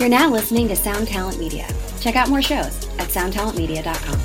You're now listening to Sound Talent Media. Check out more shows at soundtalentmedia.com.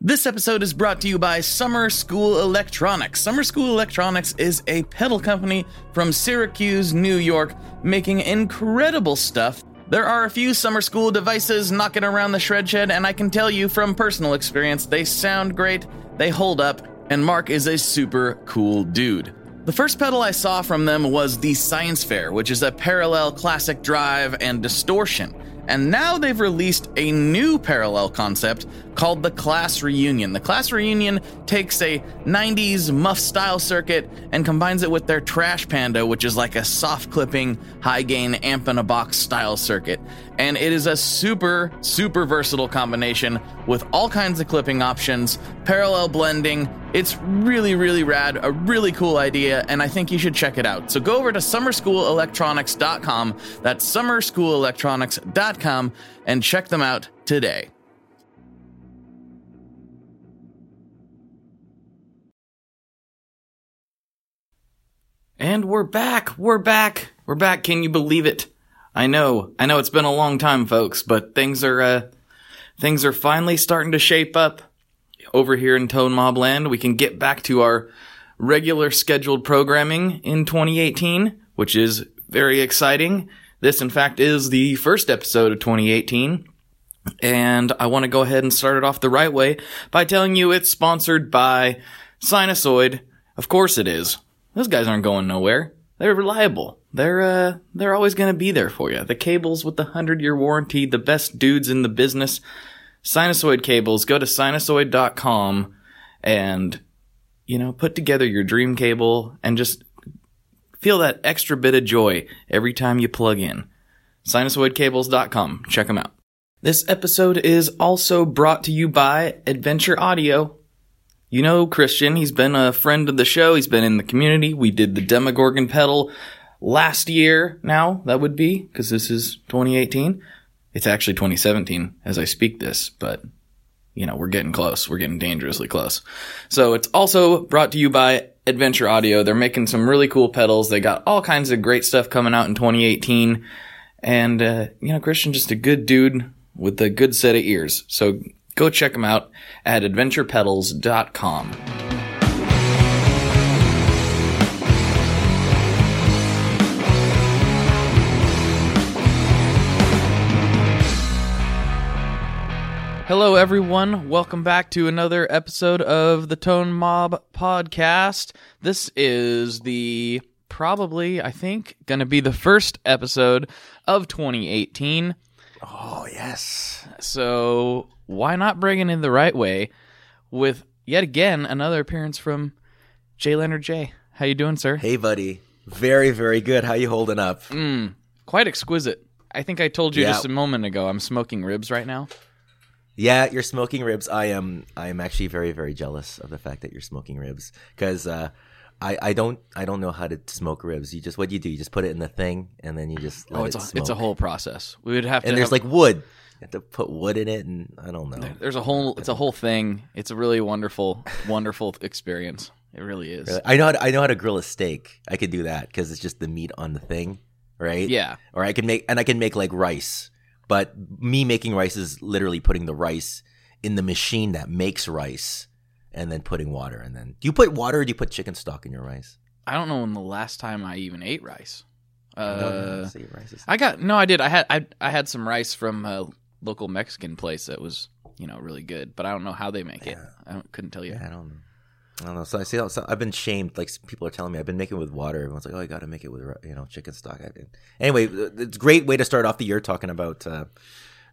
This episode is brought to you by Summer School Electronics. Summer School Electronics is a pedal company from Syracuse, New York, making incredible stuff. There are a few summer school devices knocking around the shred shed, and I can tell you from personal experience, they sound great, they hold up, and Mark is a super cool dude. The first pedal I saw from them was the Science Fair, which is a parallel classic drive and distortion. And now they've released a new parallel concept called the Class Reunion. The Class Reunion takes a 90s muff style circuit and combines it with their Trash Panda, which is like a soft clipping, high gain amp in a box style circuit. And it is a super, super versatile combination with all kinds of clipping options, parallel blending. It's really, really rad, a really cool idea, and I think you should check it out. So go over to summerschoolelectronics.com, that's summerschoolelectronics.com, and check them out today. And we're back. We're back. We're back. Can you believe it? I know. I know it's been a long time, folks, but things are uh things are finally starting to shape up over here in Tone Mob Land. We can get back to our regular scheduled programming in 2018, which is very exciting. This in fact is the first episode of 2018. And I want to go ahead and start it off the right way by telling you it's sponsored by Sinusoid. Of course it is. Those guys aren't going nowhere. They're reliable. They're uh they're always going to be there for you. The cables with the 100-year warranty, the best dudes in the business. Sinusoid cables. Go to sinusoid.com and you know, put together your dream cable and just feel that extra bit of joy every time you plug in. Sinusoidcables.com. Check them out. This episode is also brought to you by Adventure Audio. You know Christian, he's been a friend of the show, he's been in the community. We did the Demogorgon pedal last year now, that would be, because this is 2018. It's actually 2017 as I speak this, but you know, we're getting close. We're getting dangerously close. So it's also brought to you by Adventure Audio. They're making some really cool pedals. They got all kinds of great stuff coming out in 2018. And, uh, you know, Christian, just a good dude with a good set of ears. So go check them out at adventurepedals.com. Hello, everyone. Welcome back to another episode of the Tone Mob podcast. This is the probably, I think, going to be the first episode of 2018. Oh, yes. So why not bring it in the right way with yet again another appearance from Jay Leonard J. How you doing, sir? Hey, buddy. Very, very good. How you holding up? Mm, quite exquisite. I think I told you Yeah. just a moment ago. I'm smoking ribs right now. Yeah, you're smoking ribs. I am. I am actually very, very jealous of the fact that you're smoking ribs because uh, I, I don't, I don't know how to smoke ribs. You just, what do you do? You just put it in the thing and then you just let oh, it's it a, smoke. it's a whole process. We would have to. and there's have- like wood. You have to put wood in it, and I don't know. There's a whole. It's a whole thing. It's a really wonderful, wonderful experience. It really is. Really. I know. How to, I know how to grill a steak. I could do that because it's just the meat on the thing, right? Yeah. Or I can make, and I can make like rice. But me making rice is literally putting the rice in the machine that makes rice, and then putting water. And then, do you put water or do you put chicken stock in your rice? I don't know when the last time I even ate rice. I don't know how Uh, rice I got no. I did. I had. I I had some rice from a local Mexican place that was you know really good, but I don't know how they make it. I don't, couldn't tell you. Yeah, I don't. I don't know. So I see. So I've been shamed. Like people are telling me, I've been making it with water. Everyone's like, "Oh, you got to make it with you know chicken stock." I. Anyway, it's a great way to start off the year talking about uh,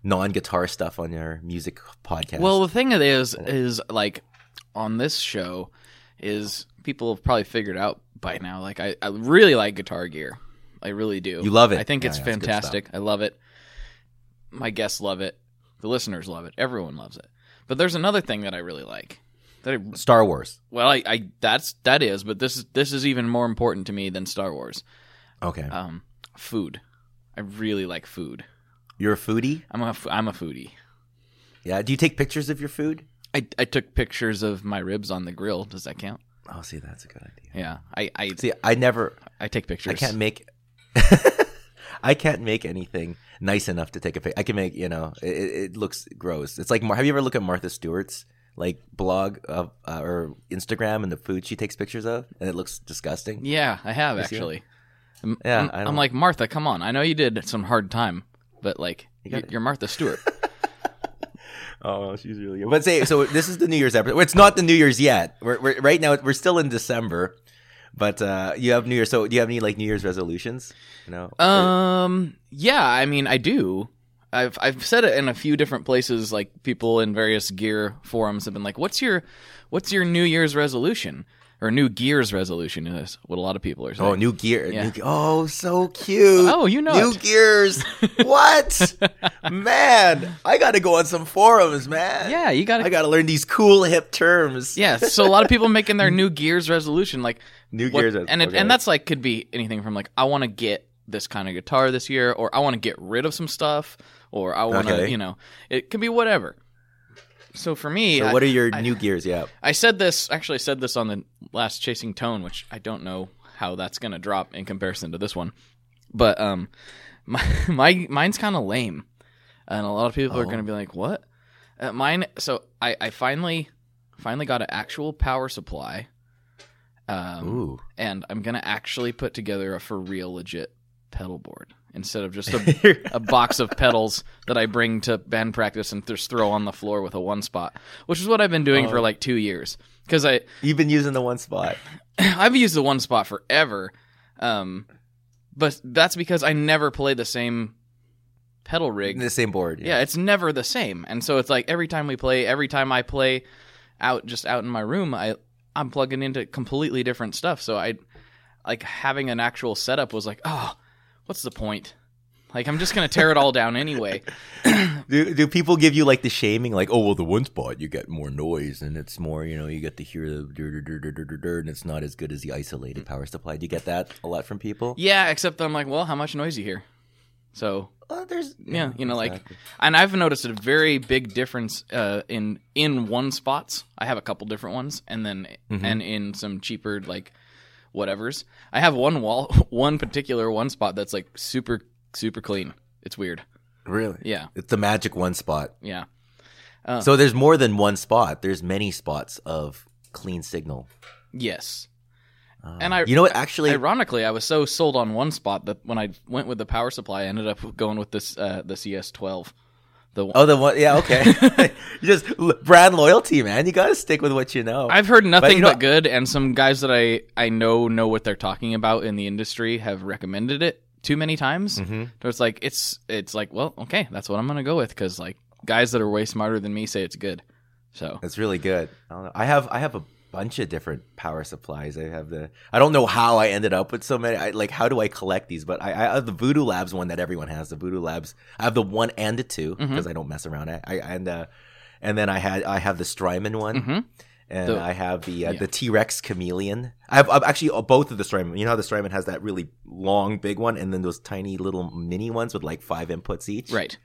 non-guitar stuff on your music podcast. Well, the thing is, is like on this show, is people have probably figured out by now. Like I, I really like Guitar Gear. I really do. You love it. I think Yeah, it's yeah, it's fantastic. I love it. My guests love it. The listeners love it. Everyone loves it. But there's another thing that I really like. That I, Star Wars. well, I, I that's that is, but this is this is even more important to me than Star Wars. Okay, Um, food. I really like food. you're a foodie. I'm a I'm a foodie. Yeah. Do you take pictures of your food? I, I took pictures of my ribs on the grill. Does that count? Oh, see, that's a good idea. Yeah, I I, See, I never, I take pictures. I can't make, I can't make anything nice enough to take a picture. I can make, you know, it, it it looks gross. It's like, have you ever looked at Martha Stewart's like blog of uh, or Instagram and the food she takes pictures of, and it looks disgusting. Yeah, I have You actually. I'm, Yeah, I'm, I I'm like Martha. Come on, I know you did some hard time, but like you gotta- you're Martha Stewart. Oh, well, she's really good. But say, so this is the New Year's episode. Well, It's not the New Year's yet. We're, we're right now. We're still in December, but uh, you have New Year's. So do you have any like New Year's resolutions? You know, Um, yeah, I mean, I do. I've I've said it in a few different places. Like people in various gear forums have been like, "What's your what's your New Year's resolution?" Or New Gear's resolution is what a lot of people are saying. oh, new gear. Yeah. New, oh, so cute. Oh, you know new it. gears. what, man? I got to go on some forums, man. yeah, you got to I got to learn these cool hip terms. Yeah, so a lot of people making their New Gear's resolution, like New what- Gear's. and it, okay. and that's like could be anything from like I want to get this kind of guitar this year, or I want to get rid of some stuff, or I want to, Okay. you know, it could be whatever. So for me, So I- what are your I- new gears? Yeah. I said this actually I said this on the last Chasing Tone, which I don't know how that's gonna drop in comparison to this one, but um, my, my mine's kind of lame, and a lot of people are Oh. gonna be like, "What?" Uh, mine. So I I finally finally got an actual power supply, um, and I'm gonna actually put together a for real legit pedal board instead of just a a box of pedals that I bring to band practice and just throw on the floor with a one spot, which is what I've been doing Oh. for like two years. Because I You've been using the one spot. I've used the one spot forever, um, but that's because I never play the same pedal rig. The same board. yeah, it's never the same, and so it's like every time we play, every time I play out just out in my room, I I'm plugging into completely different stuff. So I like having an actual setup was like, oh, what's the point? Like I'm just gonna tear it all down anyway. Do, do people give you like the shaming, like, oh well, the one spot you get more noise and it's more, you know, you get to hear the dur, dur, dur, dur, dur, dur, dur, and it's not as good as the isolated power supply. Do you get that a lot from people? Yeah, except that I'm like, well, how much noise you hear? So Uh, there's yeah, you know, like, and I've noticed a very big difference uh, in in one spots. I have a couple different ones, and then Mhm. and in some cheaper like whatevers. I have one wall, one particular one spot that's like super super clean. It's weird. really, Yeah, it's the magic one spot. yeah. Uh, So there's more than one spot. There's many spots of clean signal. yes. Uh, And I- you know what? Actually, Ironically, I was so sold on one spot that when I went with the power supply, I ended up going with this uh, the CS12. The one. oh, the one, yeah, okay. you just brand loyalty, man. You got to stick with what you know. I've heard nothing but, you know- good, and some guys that I I know know what they're talking about in the industry have recommended it too many times. Mhm. So it's like it's it's like well, okay, that's what I'm gonna go with because like guys that are way smarter than me say it's good. So It's really good. I, don't know. I have I have a bunch of different power supplies. I have the I don't know how I ended up with so many. I, like how do I collect these? But I, I have the Voodoo Labs one that everyone has. The Voodoo Labs. I have the one and the 2 Mm-hmm. because I don't mess around. I, I and uh, and then I had I have the Strymon one. Mhm. And The- I have the uh, yeah. the T Rex Chameleon. I have I've actually uh, both of the Strymon. You know how the Strymon has that really long, big one, and then those tiny little mini ones with like five inputs each right,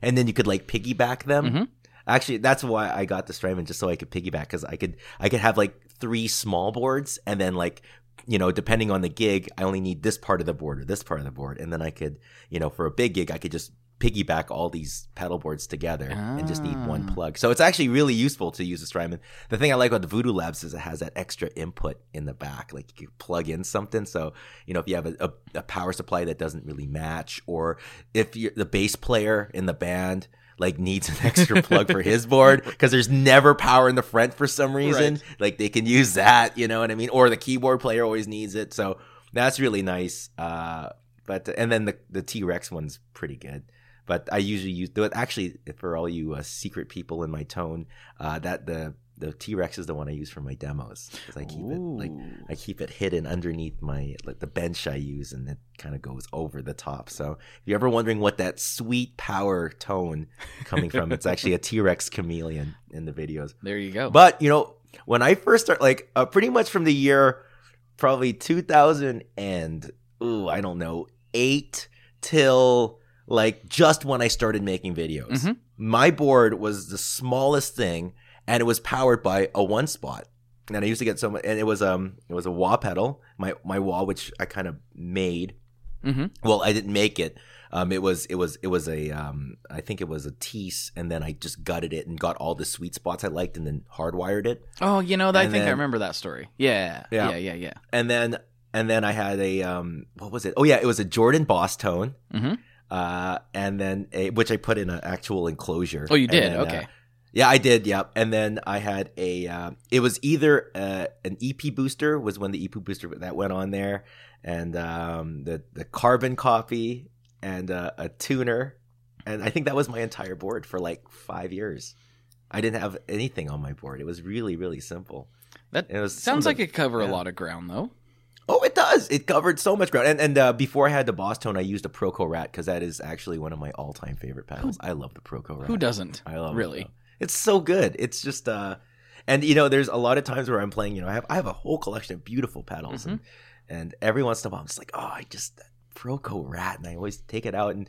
and then you could like piggyback them. Mhm. Actually, that's why I got the Strymon just so I could piggyback because I could I could have like three small boards and then like you know depending on the gig I only need this part of the board or this part of the board and then I could you know for a big gig I could just piggyback all these pedal boards together and just need one Ah. plug. So it's actually really useful to use the Strymon. The thing I like about the Voodoo Labs is it has that extra input in the back, like you can plug in something. So you know if you have a, a, a power supply that doesn't really match, or if you're the bass player in the band like needs an extra plug for his board because there's never power in the front for some reason, like they can use that. You know what I mean? Or the keyboard player always needs it. So that's really nice. Uh, but and then the the T Rex one's pretty good. But I usually use though actually for all you uh, secret people in my tone, uh, that the the T Rex is the one I use for my demos because I keep it like I keep it hidden underneath my like the bench I use, and it kind of goes over the top. So if you're ever wondering what that sweet power tone coming from, it's actually a T Rex chameleon in the videos. there you go. But you know, when I first start, like uh, pretty much from the year probably 2000 and ooh, I don't know, eight till like just when I started making videos. Mhm. My board was the smallest thing, and it was powered by a one spot. and I used to get so much, and it was um it was a wah pedal, my my wah, which I kind of made. Mm-hmm. Well, I didn't make it. Um, it was it was it was a um, I think it was a tease, and then I just gutted it and got all the sweet spots I liked, and then hardwired it. Oh, you know, I And think I remember that story. Yeah, Yeah. yeah, yeah, yeah. and then and then I had a um what was it? Oh yeah, it was a Jordan Boss Tone. Mhm. Uh, and then a, which I put in an actual enclosure. Oh, you did? then, uh, Okay. Yeah, I did. Yep. And then I had a. Uh, it was either uh, an EP booster was when the EP booster that went on there, and um, the the carbon copy and uh, a tuner, and I think that was my entire board for like five years. I didn't have anything on my board. It was really really simple. That It was sounds like it cover a lot of ground, though. Oh, it does. It covered so much ground. And and uh, before I had the Boss Tone, I used a Proco Rat because that is actually one of my all time favorite pedals. I love the Proco Rat. Who doesn't? I love it. really. it. It's so good. It's just uh and you know, there's a lot of times where I'm playing, you know, I have I have a whole collection of beautiful pedals and Mm-hmm. and every once in a while I'm just like, oh, I just that Proco Rat and I always take it out and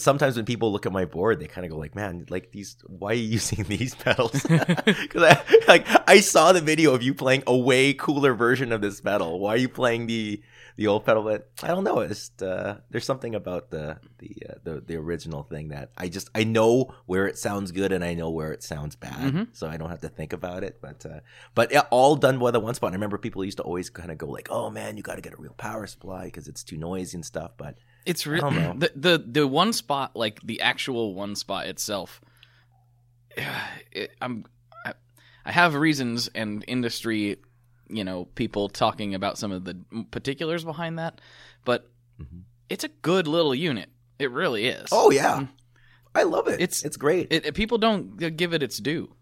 sometimes when people look at my board they kind of go like, man, like these why are you using these pedals? Cuz I like I saw the video of you playing a way cooler version of this pedal. Why are you playing the the old pedal but I don't know. It's just, uh, there's something about the the, uh, the the original thing that I just I know where it sounds good and I know where it sounds bad, Mhm. so I don't have to think about it. But uh, but yeah, all done by the one spot. I remember people used to always kind of go like, "Oh man, you got to get a real power supply because it's too noisy and stuff." But It's really the, the the one spot, like the actual one spot itself. It, I'm I, I have reasons and industry, you know, people talking about some of the particulars behind that, but Mhm. it's a good little unit. It really is. oh yeah, I love it. It's- It's it's great. it, it- people don't give it its due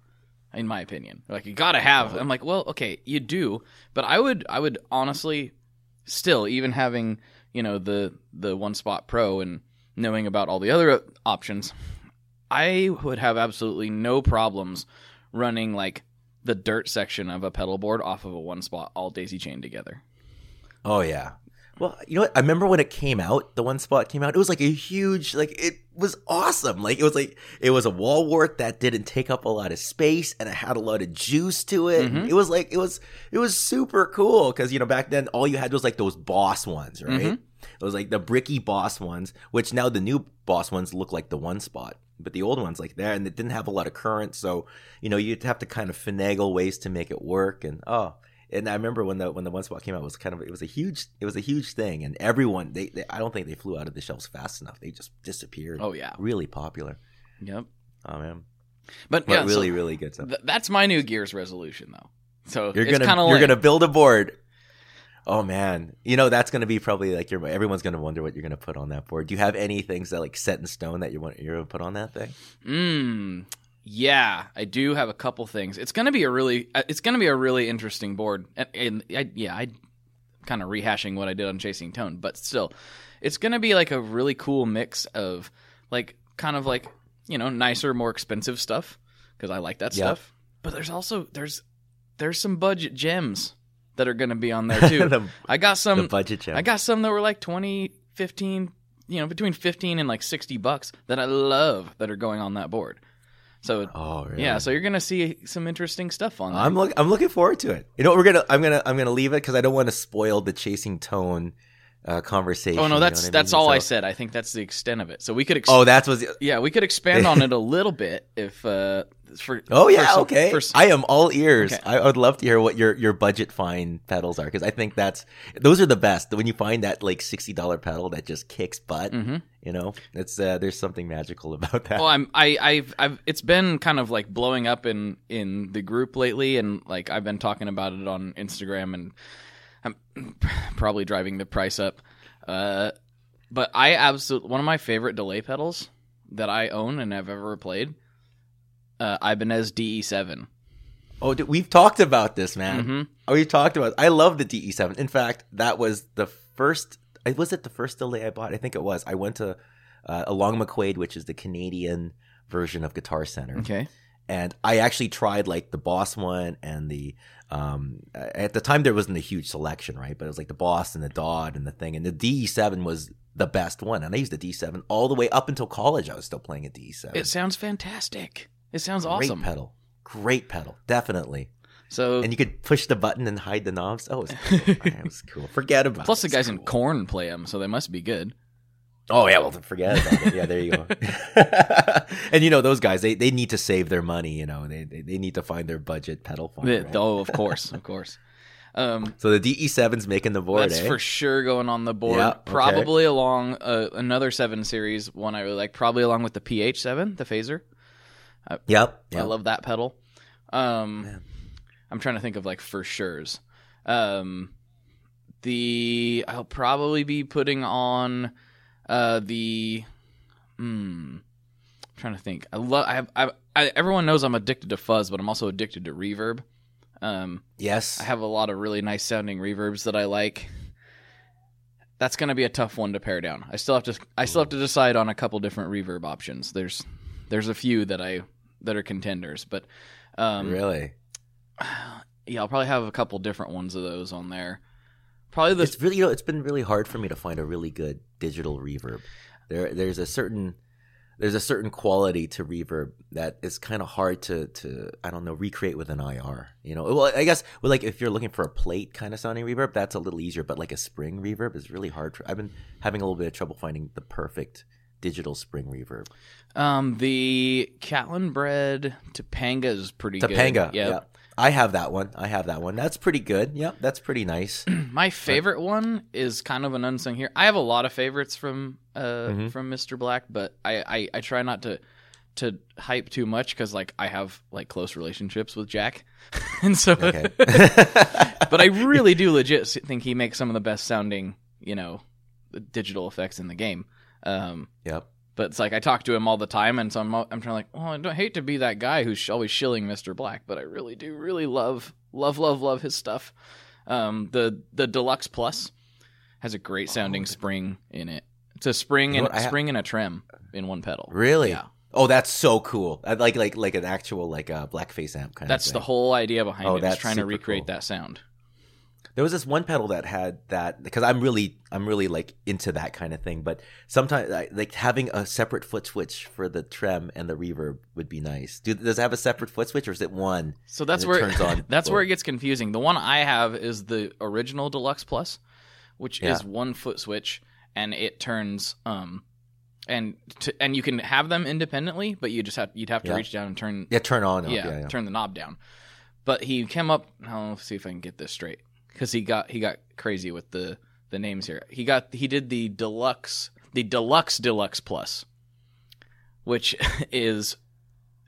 in my opinion like you gotta have i'm like well okay you do but i would i would honestly still even having you know the the one spot pro and knowing about all the other options i would have absolutely no problems running like the dirt section of a pedal board off of a one spot all daisy chained together Oh yeah. Well, you know what? I remember when it came out, the one spot came out. It was like a huge, like it was awesome. Like it was like it was a wall wart that didn't take up a lot of space, and it had a lot of juice to it. Mhm. It was like it was it was super cool because you know back then all you had was like those boss ones, right? Mhm. It was like the bricky boss ones, which now the new boss ones look like the one spot. But the old ones like that and it didn't have a lot of current, so you know you'd have to kind of finagle ways to make it work. And oh, and I remember when the when the one spot came out it was kind of it was a huge it was a huge thing, and everyone they, they I don't think they flew out of the shelves fast enough. They just disappeared. oh yeah really popular. yep Oh man, but, but yeah so really really good stuff. th- that's my new gears resolution though so you're it's gonna kind of you're gonna build a board. Oh man, you know that's gonna be probably like your everyone's gonna wonder what you're gonna put on that board. Do you have any things that like set in stone that you want you're gonna put on that thing? Mm, yeah, I do have a couple things. It's gonna be a really, uh, it's gonna be a really interesting board, and, and I, yeah, I kind of rehashing what I did on Chasing Tone, but still, it's gonna be like a really cool mix of like kind of like you know nicer, more expensive stuff because I like that Yeah. stuff. But there's also there's there's some budget gems that are gonna be on there too. the, I got some budget gem. I got some that were like 20, 15, you know, between 15 and like 60 bucks that I love that are going on that board. So, Oh really? yeah, so you're going to see some interesting stuff on there. I'm look, I'm looking forward to it. You know, we're gonna I'm gonna I'm gonna leave it because I don't want to spoil the chasing tone uh, conversation. oh, you no, know that's I that's mean? all I said. I think that's the extent of it. So we could ex- Oh, that's was. yeah, we could expand on it a little bit if uh for Oh for yeah, some- okay. for I am all ears. Okay. I, would love to hear what your your budget fine pedals are because I think that's those are the best. When you find that like sixty dollar pedal that just kicks butt, Mhm. you know, it's uh, there's something magical about that. Well, I'm I I've I've it's been kind of like blowing up in in the group lately, and like I've been talking about it on Instagram, and I'm probably driving the price up. Uh, but I absolutely one of my favorite delay pedals that I own and have ever played, uh, Ibanez DE7. oh, dude, we've talked about this, man. Mhm. Oh, we talked about. I love the DE7. In fact, that was the first. I- Was it the first delay I bought? I think it was. I went to uh, a Long McQuade, which is the Canadian version of Guitar Center. Okay. and I actually tried like the Boss one and the um at the time there wasn't a huge selection, right? But it was like the Boss and the DOD and the thing, and the DE7 was the best one, and I used the D7 all the way up until college. I was still playing a D7. It sounds fantastic. It sounds Great awesome. pedal, great pedal, definitely. So and you could push the button and hide the knobs. Oh, it was cool. it was cool. Forget about. It. Plus the guys It's in cool. Korn play them, so they must be good. Oh yeah, well forget about it. Yeah, there you go. and you know those guys, they, they need to save their money. You know, they they, they need to find their budget pedal. The- right? Oh, of course, of course. Um, So the DE7's making the board. that's eh? for sure going on the board. Yeah, okay. Probably along uh, another seven series one I really like. Probably along with the PH7, the phaser. Yep. I love that pedal. Um, Man. I'm trying to think of like for sure's. Um, the I'll probably be putting on uh, the. Hmm. I'm trying to think. I love. I have. I, I, everyone knows I'm addicted to fuzz, but I'm also addicted to reverb. Um, Yes. I have a lot of really nice sounding reverbs that I like. That's going to be a tough one to pare down. I still have to I still have to decide on a couple different reverb options. There's there's a few that I that are contenders, but um really. yeah, I'll probably have a couple different ones of those on there. Probably the It's really you know, it's been really hard for me to find a really good digital reverb. There there's a certain there's a certain quality to reverb that is kind of hard to to I don't know recreate with an IR. You know, well I guess well, like if you're looking for a plate kind of sounding reverb, that's a little easier. But like a spring reverb is really hard. For, I've been having a little bit of trouble finding the perfect digital spring reverb. um the Catalinbread Topanga is pretty good. Topanga, Yep. yeah. I have that one. I have that one. That's pretty good. Yep, that's pretty nice. My favorite one is kind of an unsung here. I have a lot of favorites from uh Mm-hmm. from Mr. Black, but I I, I try not to to hype too much because like I have like close relationships with Jack, and so but I really do legit think he makes some of the best sounding you know digital effects in the game. Um, yep. but it's like I talk to him all the time, and so I'm I'm trying to like, oh, I don't hate to be that guy who's always shilling Mr. Black, but I really do really love love love love his stuff. Um, the the Deluxe Plus has a great sounding spring in it. It's a spring and ha- spring and a trem in one pedal. Really? Yeah. Oh, that's so cool. I like like like an actual like a blackface amp kind That's of That's the whole idea behind Oh, it. That's trying to recreate cool. that sound. There was this one pedal that had that because I'm really I'm really like into that kind of thing. But sometimes I- like having a separate foot switch for the trem and the reverb would be nice. Do, does it have a separate foot switch or is it one? So that's it where turns on that's where it gets confusing. The one I have is the original Deluxe Plus, which is one foot switch, and it turns um, and to, and you can have them independently, but you just have you'd have to Yeah. reach down and turn Yeah, turn on. Yeah, Yeah, yeah. turn the knob down. But he came up. I'll see if I can get this straight because he got he got crazy with the the names here. He got he did the deluxe the deluxe deluxe plus, which is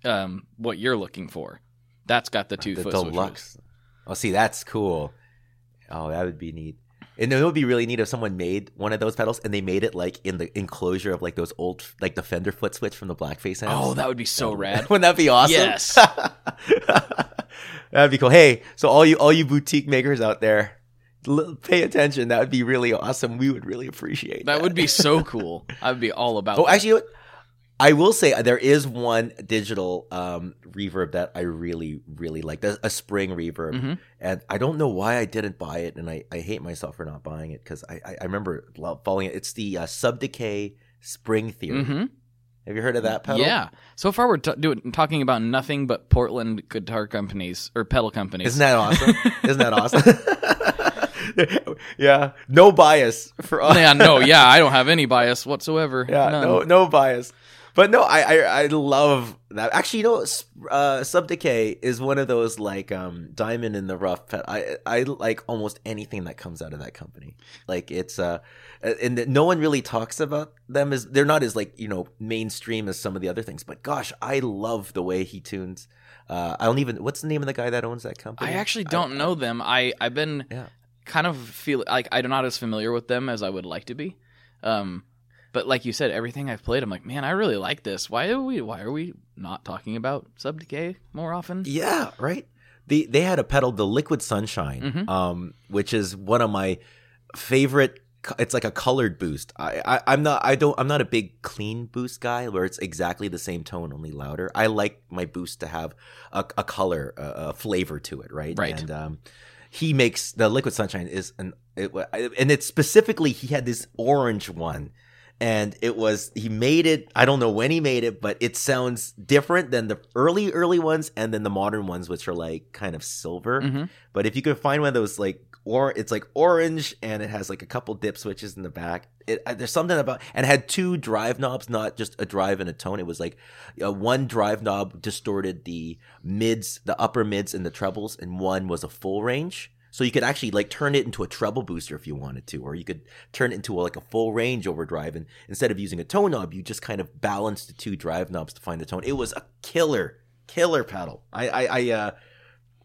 um what you're looking for. That's got the two the foot switches. deluxe. Oh, see, that's cool. Oh, that would be neat. And it would be really neat if someone made one of those pedals and they made it like in the enclosure of like those old, like the Fender foot switch from the Blackface amps. Oh, that would be so rad. Wouldn't that be awesome? Yes. That'd be cool. Hey, so all you all you boutique makers out there, l- pay attention. That would be really awesome. We would really appreciate that. That would be so cool. I'd be all about. Oh, that. actually, you know what? I will say there is one digital um, reverb that I really, really like. A spring reverb, Mhm. and I don't know why I didn't buy it, and I, I hate myself for not buying it because I, I, I remember it. It's the uh, Sub Decay Spring Theory. Mhm. Have you heard of that pedal? Yeah. So far, we're t- doing, talking about nothing but Portland guitar companies or pedal companies. Isn't that awesome? Isn't that awesome? yeah, no bias for us. yeah, no, yeah, I don't have any bias whatsoever. Yeah, None. no, no bias. But no, I, I, I love that. Actually, you know, uh, Sub Decay is one of those like um, diamond in the rough. Pet. I, I like almost anything that comes out of that company. Like it's uh, and that no one really talks about them as they're not as like you know mainstream as some of the other things. But gosh, I love the way he tunes. Uh, I don't even. What's the name of the guy that owns that company? I actually don't know them. I I've been Yeah. kind of feel like I'm not as familiar with them as I would like to be. Um, but like you said, everything I've played, I'm like, man, I really like this. Why are we Why are we not talking about Sub Decay more often? Yeah, right. The they had a pedal, the Liquid Sunshine, Mhm. um, which is one of my favorite. It's like a colored boost. I, I I'm not I don't I'm not a big clean boost guy where it's exactly the same tone only louder. I like my boost to have a, a color, a, a flavor to it, right? Right. And um, he makes the Liquid Sunshine is an it, and it's specifically he had this orange one. And it was he made it. I don't know when he made it, but it sounds different than the early early ones, and then the modern ones, which are like kind of silver. Mhm. But if you could find one of those like or it's like orange and it has like a couple dip switches in the back. It there's something about and had two drive knobs, not just a drive and a tone. It was like uh, one drive knob distorted the mids, the upper mids, and the trebles, and one was a full range. So you could actually like turn it into a treble booster if you wanted to, or you could turn it into a, like a full range overdrive. And instead of using a tone knob, you just kind of balance the two drive knobs to find the tone. It was a killer, killer pedal. I, I, I, uh,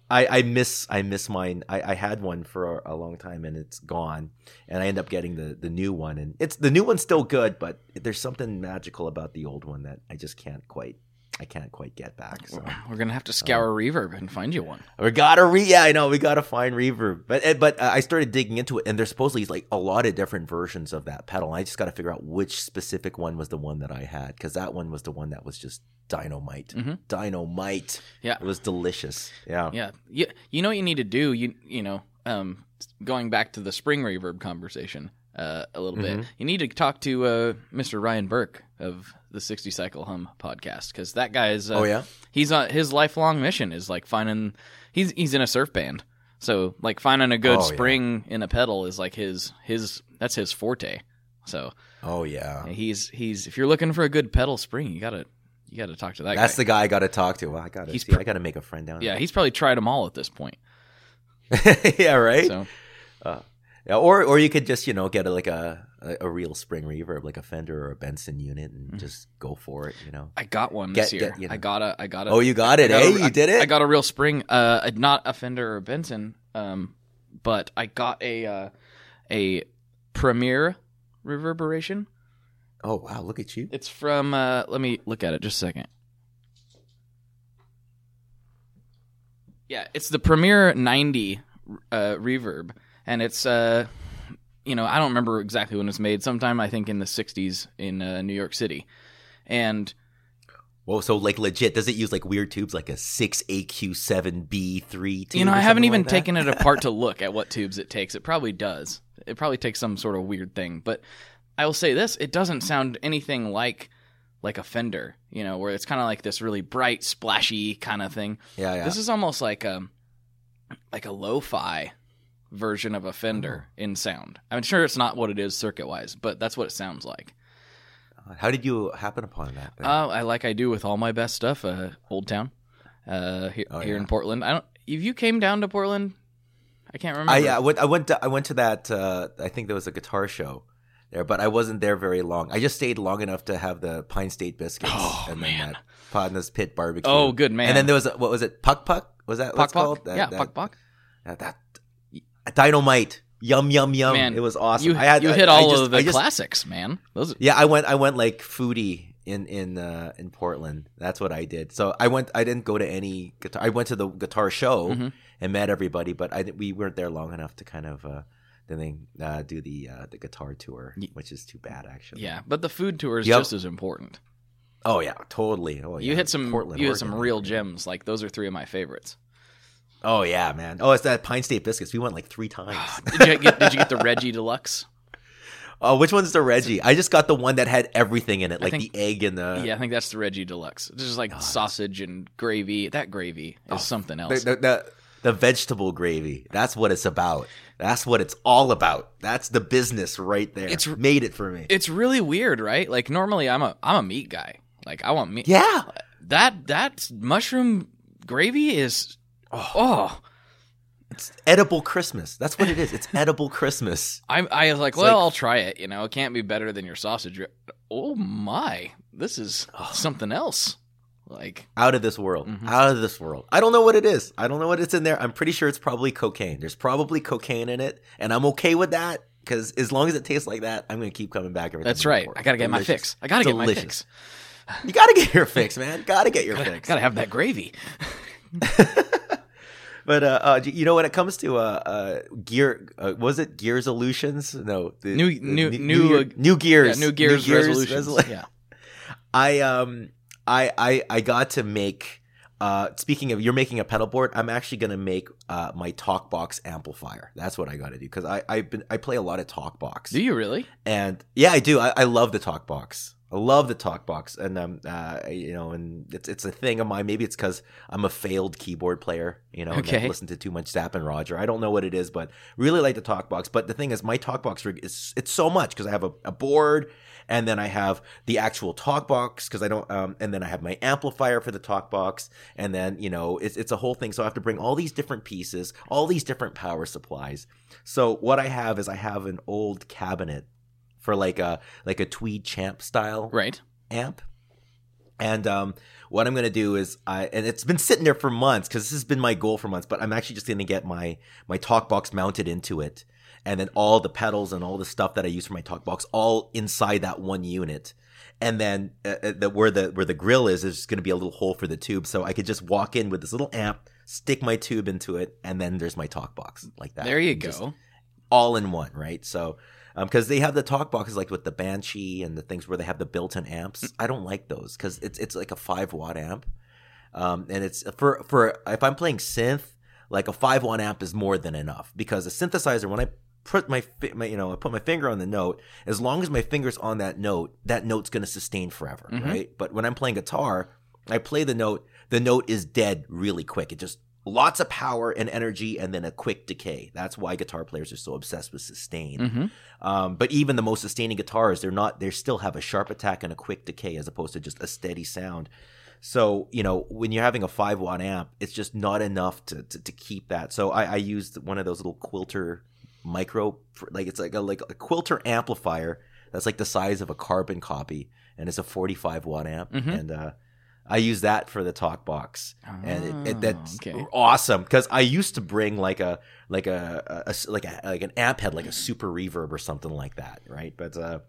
I, I miss, I miss mine. I, I had one for a, a long time and it's gone, and I end up getting the the new one. And it's the new one's still good, but there's something magical about the old one that I just can't quite, I can't quite get back. So. We're gonna have to scour Reverb and find you one. We gotta re yeah, I know we gotta find reverb, but eh, but uh, I started digging into it, and there's supposedly like a lot of different versions of that pedal. And I just gotta figure out which specific one was the one that I had, because that one was the one that was just dynamite, Mhm. dynamite. Yeah. it was delicious. Yeah, Yeah, you, you know what you need to do. You you know, um, going back to the spring reverb conversation uh, a little Mm-hmm. bit. You need to talk to uh, Mr. Ryan Burke of the Sixty Cycle Hum podcast because that guy is. Uh, Oh, yeah? he's on his lifelong mission is like finding. He's he's in a surf band, so like finding a good Oh, yeah. spring in a pedal is like his his that's his forte. So Oh yeah, he's he's if you're looking for a good pedal spring, you gotta you gotta talk to that guy. that's guy. the guy I gotta talk to. Well, I gotta, He's see, pr- I gotta make a friend down yeah, he's probably tried them all at this point. yeah, right. So Yeah, or or you could just you know get a, like a, a a real spring reverb, like a Fender or a Benson unit, and Mm-hmm. just go for it. You know. I got one this Get- year. get, you know. I got a. I got a. Oh, you got it, I got eh? a- You did it. I got a real spring. Uh, not a Fender or a Benson. Um, but I got a uh, a Premier reverberation. Oh wow, look at you. It's from. Uh, let me look at it just a second. Yeah, it's the Premier 90 uh, reverb, and it's uh, you know, I don't remember exactly when it was made. Sometime I think in the 60s in uh, New York City, and Whoa, so like legit, does it use like weird tubes like a six AQ seven B three tube? You know, I haven't even like taken it apart to look at what tubes it takes. It probably does. It probably takes some sort of weird thing. But I will say this: it doesn't sound anything like like a Fender. You know, where it's kind of like this really bright, splashy kind of thing. Yeah, yeah. This is almost like a like a lo-fi version of a Fender Oh. in sound. I'm sure it's not what it is circuit wise, but that's what it sounds like. How did you happen upon that? Uh, I like I do with all my best stuff. Uh, Old Town, uh, here, Oh, here yeah. in Portland. I don't. If you came down to Portland, I can't remember. I, yeah, I went. I went. To, I went to that. Uh, I think there was a guitar show there, but I wasn't there very long. I just stayed long enough to have the Pine State biscuits Oh, and man. then that Podnah's Pit barbecue. Oh, good man. And then there was a, what was it? Pok Pok was that? Pok what's Pok. called? That, yeah, that, Pok Pok. That, that dynamite. Yum yum yum. Man, it was awesome. You, I had you I- hit I all just- of the just- classics, man. Those. Yeah, I went. I went like foodie in in uh, in Portland. That's what I did. So I went. I didn't go to any guitar. I went to the guitar show Mhm. and met everybody, but I we weren't there long enough to kind of uh, then they uh, do the uh, the guitar tour, which is too bad actually. Yeah, but the food tour is Yep. just as important. Oh yeah, totally. Oh You yeah. hit some. Portland, you hit some real gems. Like those are three of my favorites. Oh yeah, man. Oh, it's that Pine State biscuits. We went like three times. Did you get? Did you get the Reggie Deluxe? oh, which one's the Reggie? I just got the one that had everything in it, like think- the egg and the yeah, I think that's the Reggie Deluxe. It's just like sausage and gravy. That gravy is oh, something Oh, the, else. the, the, the vegetable gravy. That's what it's about. That's what it's all about. That's the business right there. It's made it for me. it's really weird, right? Like normally I'm a I'm a meat guy. Like I want meat. yeah. That that mushroom gravy is oh. It's edible Christmas. That's what it is. It's edible Christmas. I'm, I was like, It's well, like- I'll try it. You know, it can't be better than your sausage. Oh my, this is something else. Like Out of this world. Mhm. Out of this world. I don't know what it is. I don't know what it's in there. I'm pretty sure it's probably cocaine. There's probably cocaine in it, and I'm okay with that because as long as it tastes like that, I'm going to keep coming back every time. that's right. I gotta get my fix. I gotta get my fix. You got to get your fix, man. Got to get your Gotta, fix. gotta have that gravy. But uh, uh, you know, when it comes to uh, uh gear, uh, was it Gears Solutions? No, the, New- the new- New new, Year- uh, new gears, new gears, resolutions. resolu- yeah. I um, I I I got to make uh, speaking of, you're making a pedal board. I'm actually gonna make uh, my talkbox amplifier. That's what I got to do because I I've been I play a lot of talkbox. Do you really? And yeah, I do. I, I love the talkbox. I love the talk box, and um, uh, you know, and it's it's a thing of mine. Maybe it's because I'm a failed keyboard player, you know, and Okay. I've listened to too much Zapp and Roger. I don't know what it is, but really like the talk box. But the thing is, my talk box rig is it's so much because I have a, a board, and then I have the actual talk box because I don't, um, and then I have my amplifier for the talk box, and then you know, it's it's a whole thing. So I have to bring all these different pieces, all these different power supplies. So what I have is I have an old cabinet for like a like a tweed champ style Right. amp. And um, what I'm gonna do is I and it's been sitting there for months because this has been my goal for months. But I'm actually just gonna get my my talk box mounted into it, and then all the pedals and all the stuff that I use for my talk box all inside that one unit. And then uh, uh, the, where the where the grill is is just gonna be a little hole for the tube, so I could just walk in with this little amp, stick my tube into it, and then there's my talk box like that. There you go. all in one, right? So, because they have the talk boxes like with the Banshee and the things where they have the built-in amps. I don't like those because it's it's like a five watt amp, um, and it's for for if I'm playing synth, like a five watt amp is more than enough because a synthesizer when I put my, my you know I put my finger on the note, as long as my finger's on that note, that note's gonna sustain forever, Mhm. right? But when I'm playing guitar, I play the note, the note is dead really quick. It just lots of power and energy and then a quick decay. That's why guitar players are so obsessed with sustain. hmm Um, but even the most sustaining guitars, they're not. They still have a sharp attack and a quick decay as opposed to just a steady sound. So you know when you're having a five watt amp, it's just not enough to to, to keep that. So I, I used one of those little quilter micro, like it's like a like a quilter amplifier that's like the size of a carbon copy, and it's a 45 watt amp, Mhm. and uh, I use that for the talk box and it, it, that's Ah, okay. awesome because I used to bring like a like a, a- a- like a like an amp head like a super reverb or something like that, right? But uh,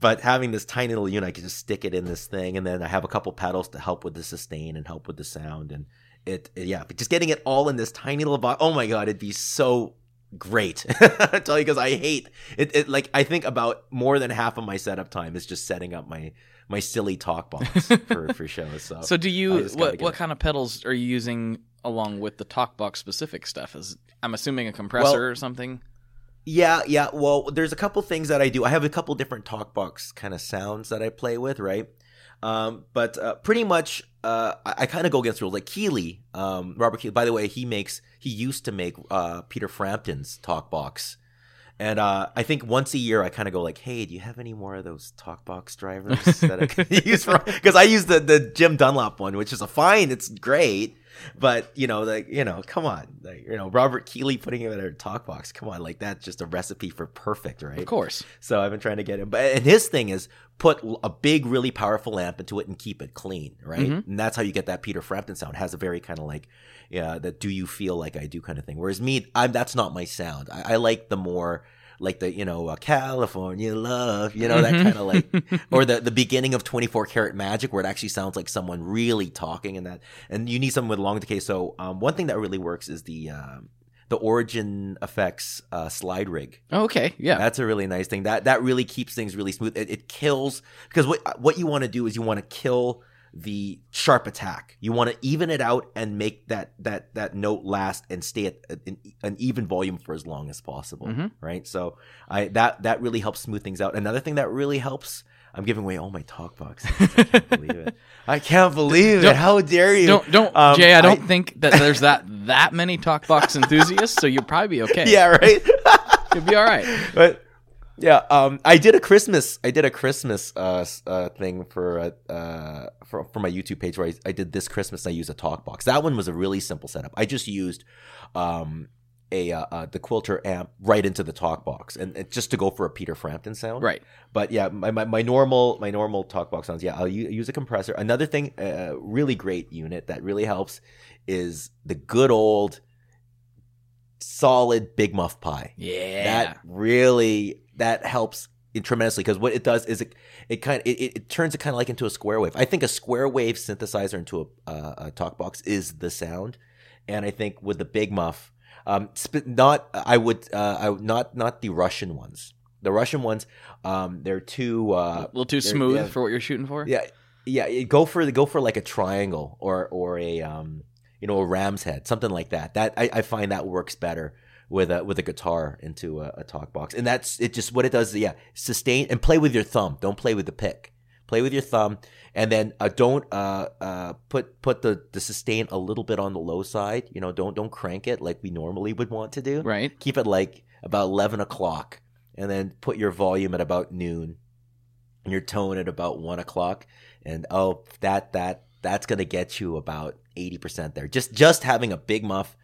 but having this tiny little unit, I can just stick it in this thing, and then I have a couple pedals to help with the sustain and help with the sound, and it, it- yeah, but just getting it all in this tiny little box. Oh my god, it'd be so great. I tell you because I hate it, it. Like I think about more than half of my setup time is just setting up my my silly talk box for for shows. So So do you what what it. kind of pedals are you using along with the talk box specific stuff? Is I'm assuming a compressor Well- or something. Yeah, yeah. Well, there's a couple things that I do. I have a couple different talk box kind of sounds that I play with, right? Um, but uh, pretty much, uh, I, I kind of go against rules. Like Keeley, um, Robert Keeley. By the way, he makes he used to make uh, Peter Frampton's talkbox, and uh, I think once a year I kind of go like, "Hey, do you have any more of those talkbox drivers that I can use for?" Because I use the the Jim Dunlop one, which is a fine. It's great. But you know, like you know, come on, like you know, Robert Keeley putting him in a talk box. Come on, like that's just a recipe for perfect, right? Of course. So I've been trying to get him, but and his thing is put a big, really powerful amp into it and keep it clean, right? Mhm. And that's how you get that Peter Frampton sound. It has a very kind of like, yeah, that "Do you feel like I do" kind of thing. Whereas me, I'm that's not my sound. I, I like the more like the you know uh, California love, you know that Mhm. kind of like or the the beginning of 24 karat magic where it actually sounds like someone really talking and that and you need something with long decay so um, one thing that really works is the um, the origin effects uh, slide rig Oh, okay. Yeah. that's a really nice thing that that really keeps things really smooth it, it kills because what what you want to do is you want to kill the sharp attack you want to even it out and make that that that note last and stay at an, an even volume for as long as possible Mhm. right so i that that really helps smooth things out another thing that really helps i'm giving away all my talk boxes i can't believe it i can't believe it Don't- how dare you don't don't Um, Jay. I don't I- think that there's that that many talk box enthusiasts, so you'll probably be okay. yeah right you'll be all right. but yeah, um, I did a Christmas. I did a Christmas uh, uh thing for uh, uh for for my YouTube page where I, I did this Christmas. I used a talk box. That one was a really simple setup. I just used um a uh, uh, the Quilter amp right into the talk box, and it, just to go for a Peter Frampton sound. Right. But yeah, my, my, my normal my normal talk box sounds. Yeah, I'll u- use a compressor. Another thing, uh, really great unit that really helps is the good old solid Big Muff Pi Yeah. that really that helps tremendously because what it does is it it kind of it, it, turns it kind of like into a square wave. I think a square wave synthesizer into a, uh, a talk box is the sound, and I think with the Big Muff, um, not I would uh, I not not the Russian ones. The Russian ones, um, they're too a uh, little too smooth yeah. for what you're shooting for. yeah. yeah, go for the go for like a triangle or or a um you know a ram's head, something like that. That I, I find that works better with a with a guitar into a, a talk box, and that's it. Just what it does, yeah, sustain and play with your thumb. Don't play with the pick. Play with your thumb, and then uh, don't uh, uh, put put the, the sustain a little bit on the low side. You know, don't don't crank it like we normally would want to do. Right. Keep it like about eleven o'clock, and then put your volume at about noon, and your tone at about one o'clock, and oh, that that that's gonna get you about eighty percent there. Just just having a big muff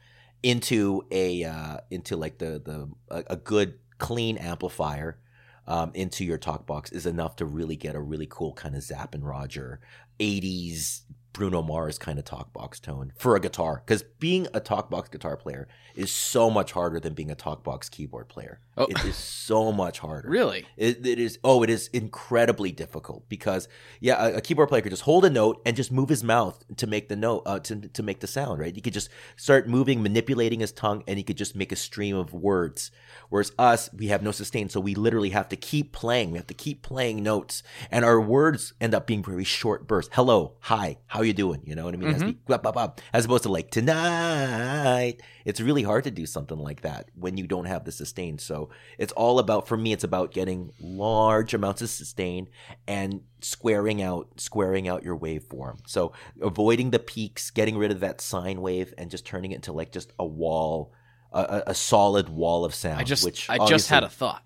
into a uh, into like the the a, good clean amplifier um, into your talk box is enough to really get a really cool kind of Zapp and Roger 80s Bruno Mars kind of talk box tone for a guitar. Because being a talk box guitar player is so much harder than being a talk box keyboard player. Oh. It is so much harder. Really? It, it is. Oh, it is incredibly difficult because yeah, a, a keyboard player could just hold a note and just move his mouth to make the note uh, to to make the sound. Right? He could just start moving, manipulating his tongue, and he could just make a stream of words. Whereas us, we have no sustain, so we literally have to keep playing. We have to keep playing notes, and our words end up being very short bursts. Hello, hi, how you doing? You know what I mean? It has to be blah, blah, blah, as opposed to like tonight. It's really hard to do something like that when you don't have the sustain. So it's all about for me. It's about getting large amounts of sustain and squaring out squaring out your waveform. So avoiding the peaks, getting rid of that sine wave, and just turning it into like just a wall, a, a, solid wall of sound. I just which I just had a thought.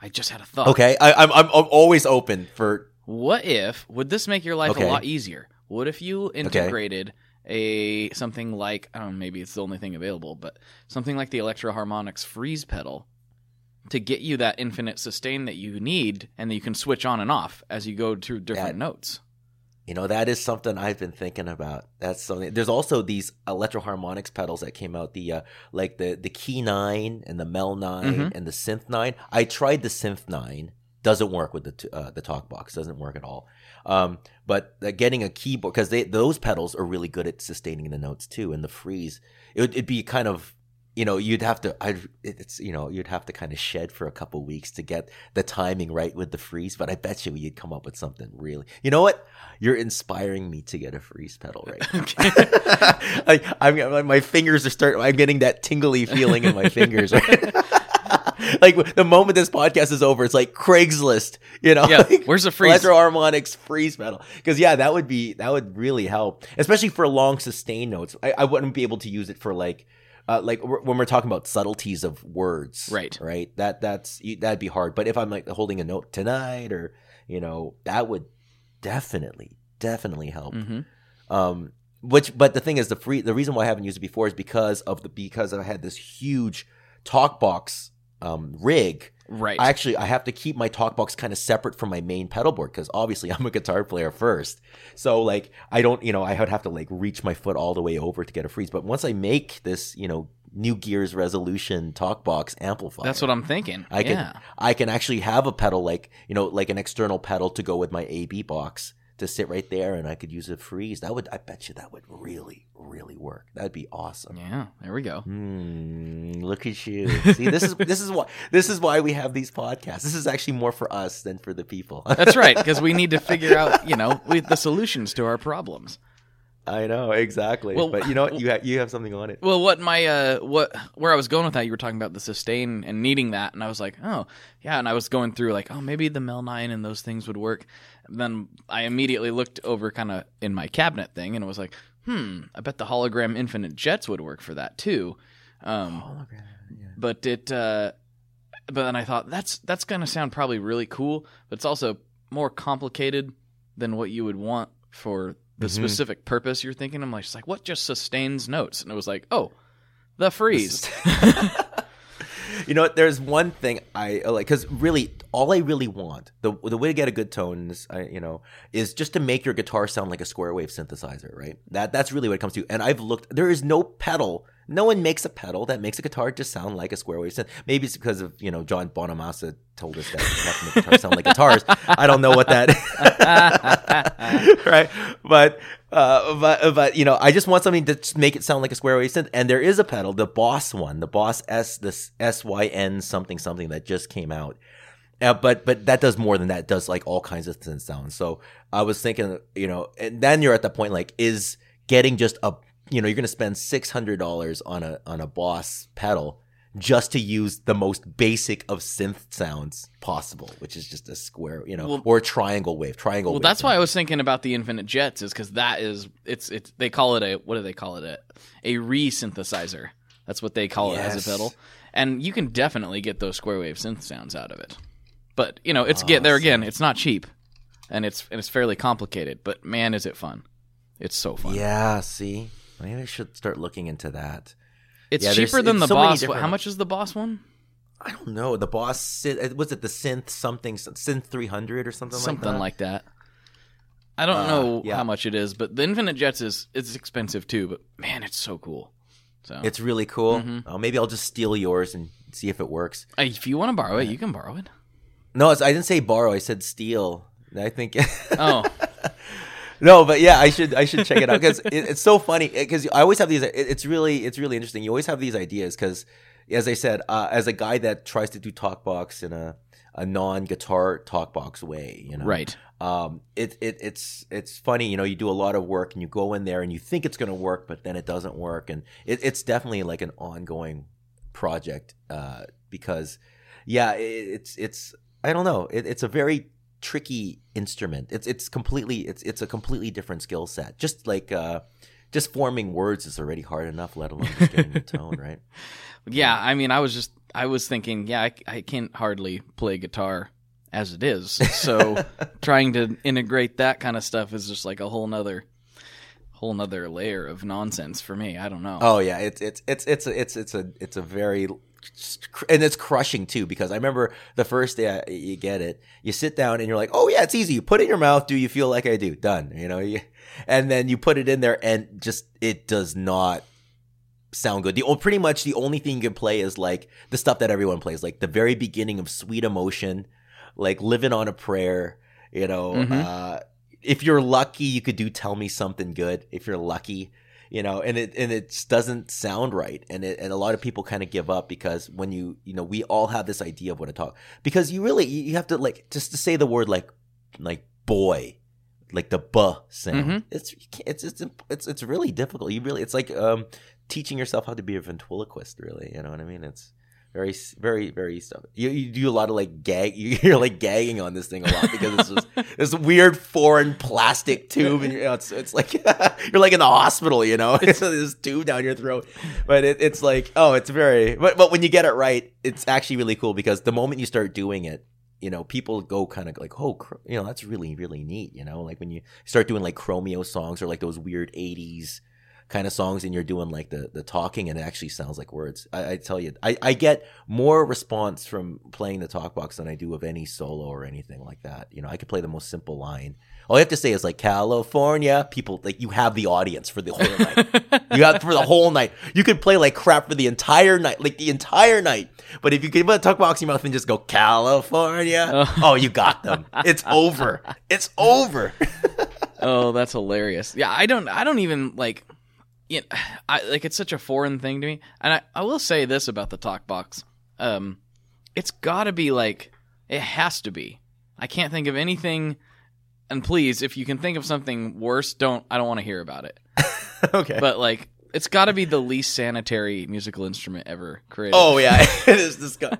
I just had a thought. okay. I, I'm I'm I'm always open for What if would this make your life Okay. a lot easier? What if you integrated a something like I don't know, maybe it's the only thing available, but something like the Electro Harmonix freeze pedal to get you that infinite sustain that you need and that you can switch on and off as you go through different That- notes. You know, that is something I've been thinking about. That's something. There's also these electro harmonix pedals that came out, the uh, like the the Key Nine and the Mel 9 Mhm. and the Synth Nine. I tried the Synth Nine, doesn't work with the t- uh, the talk box, doesn't work at all. Um, but uh, getting a keyboard because they those pedals are really good at sustaining the notes too. And the freeze, it would it'd be kind of you know you'd have to I it's you know you'd have to kind of shed for a couple weeks to get the timing right with the freeze. But I bet you you'd come up with something really. You know what? You're inspiring me to get a freeze pedal right now. like I'm my- my fingers are starting. I'm getting that tingly feeling in my fingers. Right? like the moment this podcast is over, it's like Craigslist. You know, Yeah, Like, where's the freeze? Electro Harmonix freeze pedal. Because yeah, that would be that would really help, especially for long sustain notes. I, I wouldn't be able to use it for like. Uh, like w- when we're talking about subtleties of words, Right. Right. That that's that'd be hard. But if I'm like holding a note tonight, or you know, that would definitely, definitely help. hmm Um, which, but the thing is, the free the reason why I haven't used it before is because of the because I had this huge talk box um, rig. Right. I actually I have to keep my talk box kind of separate from my main pedal board because obviously I'm a guitar player first. So like I don't you know I would have to like reach my foot all the way over to get a freeze. But once I make this you know new gears resolution talk box amplifier, That's what I'm thinking. I can yeah. I can actually have a pedal like you know like an external pedal to go with my AB box to sit right there, and I could use a freeze. That would I bet you that would really really work. That'd be awesome. Yeah. There we go. Hmm, look at you. See, this is this is why this is why we have these podcasts. This is actually more for us than for the people. That's right, because we need to figure out, you know, we, the solutions to our problems. I know exactly. Well- but you know what? You have you have something on it. Well, what my uh, what where I was going with that, you were talking about the sustain and needing that, and I was like, oh yeah, and I was going through like, oh maybe the Mel Nine and those things would work. And then I immediately looked over kind of in my cabinet thing, and it was like, hmm, I bet the hologram Infinite Jets would work for that too. Um, but it, uh, but then I thought that's that's gonna sound probably really cool, but it's also more complicated than what you would want for the Mhm. specific purpose you're thinking. I'm like, just like what just sustains notes, and it was like, oh, the freeze. you know what? There's one thing I uh, like because really, all I really want the the way to get a good tone is, I, you know, is just to make your guitar sound like a square wave synthesizer, right? That that's really what it comes to. And I've looked. There is no pedal. No one makes a pedal that makes a guitar just sound like a square wave synth. Maybe it's because of you know Joe Bonamassa told us that make guitars sound like guitars. I don't know what that. right, but uh, but but you know, I just want something to make it sound like a square wave synth. And there is a pedal, the Boss one, the Boss S, this S Y N something something that just came out, Uh, but but that does more than that. It does like all kinds of synth sounds. So I was thinking, you know, and then you're at the point like, is getting just a, you know, you're gonna spend six hundred dollars on a on a Boss pedal just to use the most basic of synth sounds possible, which is just a square, you know, Well- or a triangle wave. Triangle. Well, wave that's why I was thinking about the Infinite Jets, is because that is it's it's they call it a what do they call it a a re-synthesizer. That's what they call it as a pedal, and you can definitely get those square wave synth sounds out of it. But you know, it's get there again. It's not cheap, and it's and it's fairly complicated. But man, is it fun! It's so fun. Yeah. See, maybe I should start looking into that. It's Yeah, cheaper than it's the so boss. different- How much is the boss one? I don't know. The boss was it the synth something synth three hundred or something, Something like that. Something like that. I don't Uh, know yeah. how much it is, but the Infinite Jets is it's expensive too. But man, it's so cool. So It's really cool. Mm-hmm. Uh, maybe I'll just steal yours and see if it works. Hey, if you want to borrow it, you can borrow it. No, I didn't say borrow. I said steal. I think. Oh, no, but yeah, I should I should check it out because it, it's so funny because I always have these. It, it's really it's really interesting. You always have these ideas because, as I said, uh, as a guy that tries to do talk box in a a non guitar talk box way, you know, right. um, it, it it's it's funny, you know, you do a lot of work and you go in there and you think it's going to work, but then it doesn't work, and it, it's definitely like an ongoing project uh, because, yeah, it, it's it's I don't know, it, it's a very tricky instrument. It's it's completely it's it's a completely different skill set. Just like uh, just forming words is already hard enough, let alone just getting the tone right. Yeah, I mean, I was just I was thinking, yeah, I, I can't hardly play guitar as it is, so trying to integrate that kind of stuff is just like a whole nother whole nother layer of nonsense for me. I don't know. Oh yeah, it's it's it's it's a, it's it's a it's a very and it's crushing too because I remember the first day I, you get it, you sit down and you're like, oh yeah, it's easy. You put it in your mouth. Do you feel like I do? Done. You know, you, and then you put it in there and just it does not sound good. The o- pretty much the only thing you can play is like the stuff that everyone plays, like the very beginning of Sweet Emotion, like Living on a Prayer. You know, Mhm. uh, if you're lucky, you could do Tell Me Something Good. If you're lucky, you know, and it and it doesn't sound right, and it, and a lot of people kind of give up because when you you know we all have this idea of what to talk because you really you have to like just to say the word like like boy like the b sound Mhm. it's it's it's it's it's really difficult you really it's like um teaching yourself how to be a ventriloquist really you know what i mean it's very very very stuff you, you do a lot of like gag you're like gagging on this thing a lot because it's just this weird foreign plastic tube and you know, it's it's like you're like in the hospital you know? It's this tube down your throat. But it, it's like oh it's very but but when you get it right it's actually really cool because the moment you start doing it you know people go kind of like oh cr- you know that's really really neat you know? Like when you start doing like chromeo songs or like those weird 80s kind of songs and you're doing like the the talking and it actually sounds like words. I, I tell you I, I get more response from playing the talk box than i do of any solo or anything like that. You know i could play the most simple line. All you have to say is like california people like you have the audience for the whole night. You have for the whole night. You could play like crap for the entire night like the entire night. But if you could put a talk box in your mouth and just go california oh you got them. It's over. It's over. Oh, that's hilarious. Yeah, I don't I don't even like you know, I like it's such a foreign thing to me. And I, I will say this about the talk box. Um it's got to be like it has to be. I can't think of anything and please if you can think of something worse, don't I don't want to hear about it. okay But like it's got to be the least sanitary musical instrument ever created. Oh yeah, it is disgusting.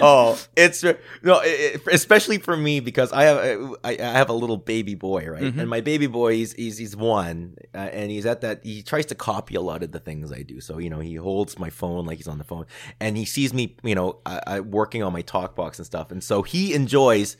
oh, it's no, it, especially for me because I have I, I have a little baby boy, right? Mhm. And my baby boy, he's he's, he's one, uh, and he's at that. He tries to copy a lot of the things I do. So you know, he holds my phone like he's on the phone, and he sees me, you know, I, I working on my talk box and stuff, and so he enjoys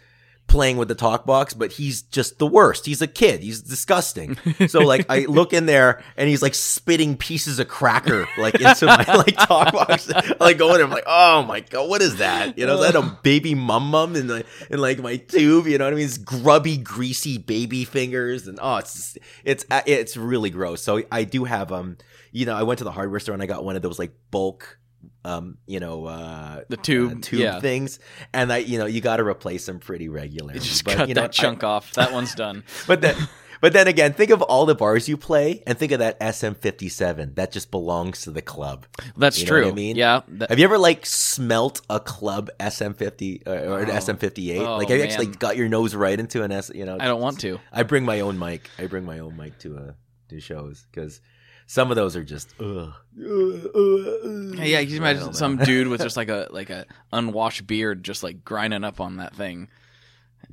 playing with the talk box, but he's just the worst. He's a kid. He's disgusting. So like I look in there and he's like spitting pieces of cracker like into my like talk box. I, like going, I'm like, oh my god, what is that? You know, is that a baby mum mum in the in like my tube? You know what I mean? It's grubby, greasy baby fingers, and oh, it's it's uh, it's really gross. So I do have um, you know, I went to the hardware store and I got one of those like bulk. Um, you know, uh, The tube, uh, tube yeah. things, and I, you know, you got to replace them pretty regularly. You just But, cut you know, that chunk off. That one's done. but the But then again, think of all the bars you play and think of that SM57 that just belongs to the club. That's You know true. what I mean? Yeah. that- Have you ever like smelt a club SM50 uh, or an Oh. SM58? Oh, like have you actually got your nose right into an S, you know? I don't want to. I bring my own mic. I bring my own mic to uh to shows cuz some of those are just ugh. Hey, yeah, you can imagine oh, some dude with just like a like a unwashed beard, just like grinding up on that thing.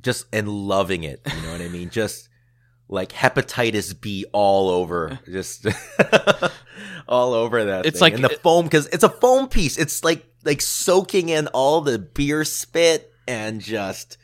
just and loving it. You know what I mean? Just like hepatitis B all over, just all over that. It's thing. like- and the foam because it's a foam piece. It's like like soaking in all the beer spit and just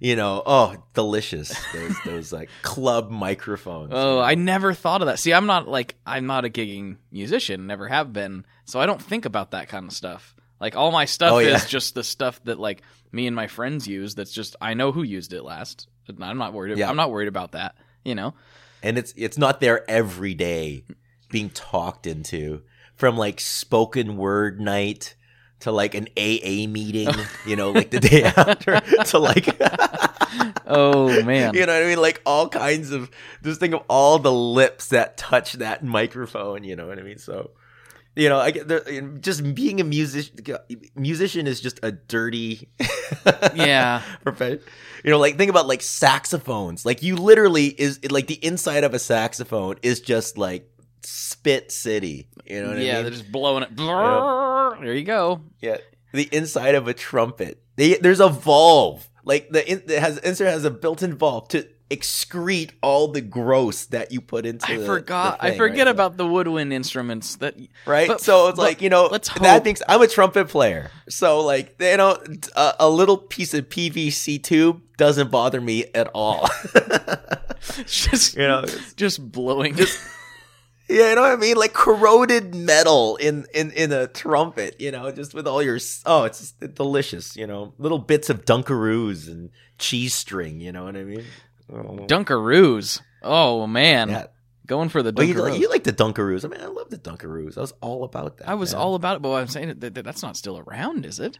you know, oh, delicious. Those those like club microphones. Oh, I never thought of that. See, I'm not like I'm not a gigging musician, never have been, so I don't think about that kind of stuff. Like all my stuff Oh, yeah. is just the stuff that like me and my friends use. That's just I know who used it last. I'm not worried. Yeah. I'm not worried about that. You know. and it's it's not there every day being talked into from like spoken word night to like an AA meeting, you know, like the day after to like Oh man. you know what I mean? Like all kinds of just think of all the lips that touch that microphone, you know what I mean? So you know, I get there, just being a musician. Musician is just a dirty, Yeah. profession. You know, like think about like saxophones. Like you literally is like the inside of a saxophone is just like spit city. You know what yeah, I they're just blowing it. There you go. Yeah, the inside of a trumpet. They, there's a valve. Like the in, it has insert has a built-in valve to excrete all the gross that you put into. I the- forgot. the I forget right? about the woodwind instruments. That right? But- so it's but like you know let's that hope- things. I'm a trumpet player, so like you know a, a little piece of PVC tube doesn't bother me at all. just you know, just blowing. Yeah, you know what I mean, like corroded metal in in in a trumpet. You know, just with all your oh, it's just delicious. You know, little bits of Dunkaroos and cheese string. You know what I mean? Oh. Dunkaroos. Oh man, Yeah. going for the Well, you, Dunkaroos. like, you like the Dunkaroos. I mean, I love the Dunkaroos. I was all about that. I was man. all about it, but I'm saying that, that that's not still around, is it?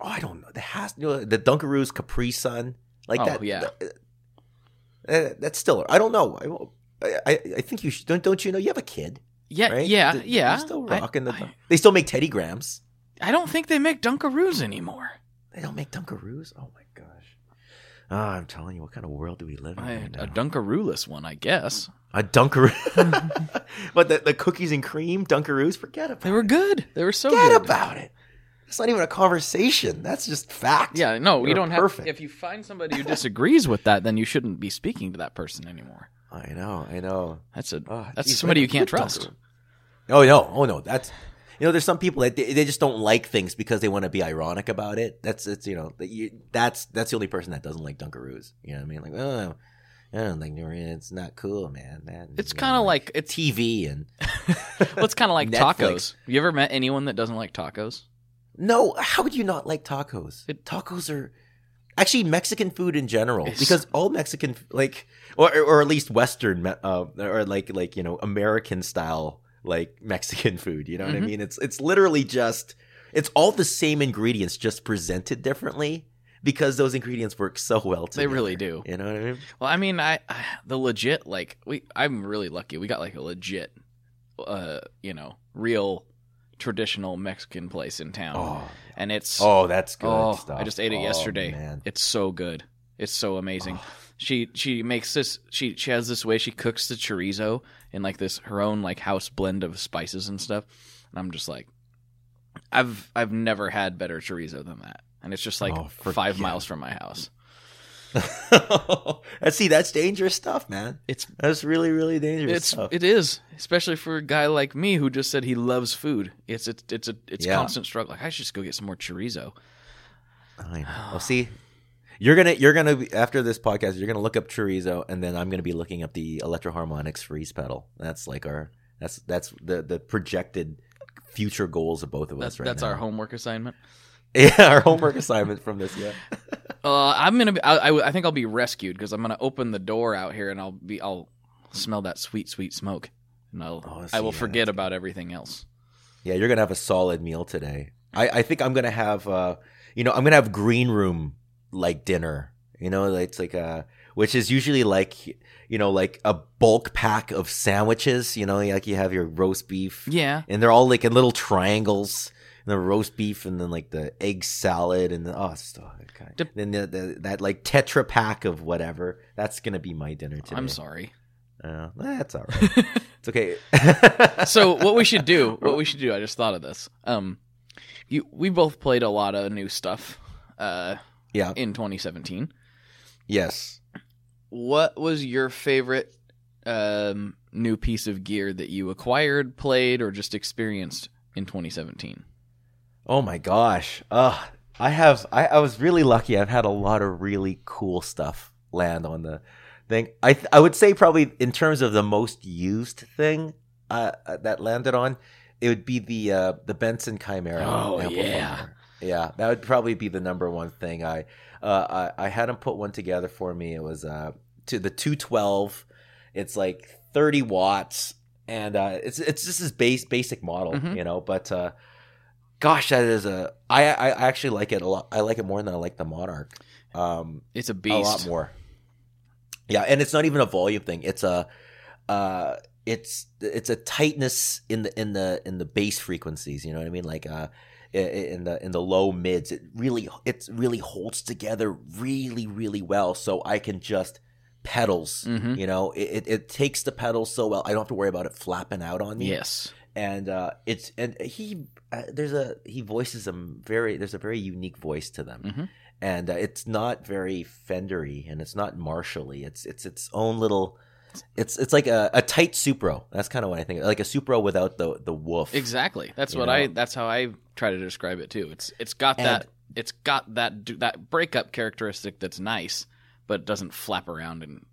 Oh, I don't know. The has you know, the Dunkaroos Capri Sun like Oh, that. yeah. that- uh, that's still. I don't know. I, I I think you should. Don't don't you know you have a kid? Yeah, Right? yeah, They're- yeah. They're still I- rocking the. I, they still make Teddy Grahams. I don't think they make Dunkaroos anymore. They don't make Dunkaroos. Oh my gosh. Ah, I'm telling you, what kind of world do we live in? I, right a Dunkarooless one, I guess. A Dunkaroo. but the, the cookies and cream Dunkaroos, forget about They were good. They were so Forget good. about it. It's not even a conversation. That's just fact. Yeah, no, we don't perfect. have. If you find somebody who disagrees with that, then you shouldn't be speaking to that person anymore. I know. I know. That's a Oh, that's geez, somebody you can't trust. Oh no! Oh no! That's you know, there's some people that they, they just don't like things because they want to be ironic about it. That's it's you know that's that's the only person that doesn't like Dunkaroos. You know what I mean? Like oh, I don't like It's not cool, man. That It's kind of like it's TV and well, it's kind of like tacos. You ever met anyone that doesn't like tacos? no. How would you not like tacos? It- tacos are actually Mexican food in general It's- because all Mexican like or or at least Western uh, or like like you know American style like Mexican food. You know what I Mhm. mean? It's it's literally just it's all the same ingredients just presented differently because those ingredients work so well together. They really do. You know what I mean? Well, I mean, I the legit like we. I'm really lucky. We got like a legit, uh, you know, real traditional Mexican place in town, Oh, and it's oh, that's good oh, stuff. I just ate it Oh, yesterday. Man. It's so good. It's so amazing. She she makes this. She she has this way she cooks the chorizo in like this her own like house blend of spices and stuff. And I'm just like, I've I've never had better chorizo than that. And it's just like Oh, five miles from my house. See, that's dangerous stuff, man. It's That's really, really dangerous It's stuff. it is, especially for a guy like me who just said he loves food. It's a, it's a it's Yeah. constant struggle. Like I should just go get some more chorizo. I know. Well, see, you're gonna you're gonna be, after this podcast, you're gonna look up chorizo, and then I'm gonna be looking up the electro Electroharmonix freeze pedal. That's like our that's that's the the projected future goals of both of That's us right now. that's now. our homework assignment. yeah our homework assignment from this. Yeah. Uh, I'm gonna be. I, I, I think I'll be rescued because I'm gonna open the door out here and I'll be. I'll smell that sweet sweet smoke, and I'll. Oh, I will yeah, forget about everything else. Yeah, you're gonna have a solid meal today. I, I think I'm gonna have uh you know I'm gonna have green room like dinner You know, it's like a which is usually like you know like a bulk pack of sandwiches. You know, like you have your roast beef, Yeah. and they're all like in little triangles. And the roast beef, and then like the egg salad, and the, oh, so, okay. Then the, the, that like tetra pack of whatever. That's gonna be my dinner today. I'm sorry. Uh, that's all right. it's okay. so what we should do, what we should do, I just thought of this. Um, you, we both played a lot of new stuff, uh, yeah. in 2017. Yes. What was your favorite, um, new piece of gear that you acquired, played, or just experienced in 2017? Oh my gosh. Uh I have I, I was really lucky. I've had a lot of really cool stuff land on the thing. I th- I would say probably in terms of the most used thing uh, uh, that landed on, it would be the uh, the Benson Chimera. Oh, amplifier. yeah. Yeah, that would probably be the number one thing. I uh, I, I had him put one together for me. It was uh to the 212. It's like 30 watts, and uh, it's it's just this base basic model, Mhm. you know. But uh, gosh, that is a I I actually like it a lot. I like it more than I like the Monarch. Um, It's a beast. a lot more. Yeah, and it's not even a volume thing. It's a uh it's it's a tightness in the in the in the bass frequencies, you know what I mean? Like uh in the in the low mids, it really it really holds together really really well so I can just pedals, Mhm. you know? It, it it takes the pedals so well. I don't have to worry about it flapping out on me Yes. And uh, it's and he uh, there's a he voices them very there's a very unique voice to them Mhm. and uh, it's not very fendery and it's not marshally it's it's its own little it's it's like a, a tight supro that's kind of what i think like a supro without the the woof Exactly. That's what know? I. That's how I try to describe it too. It's it's got And- that. It's got that that breakup characteristic that's nice, but doesn't flap around and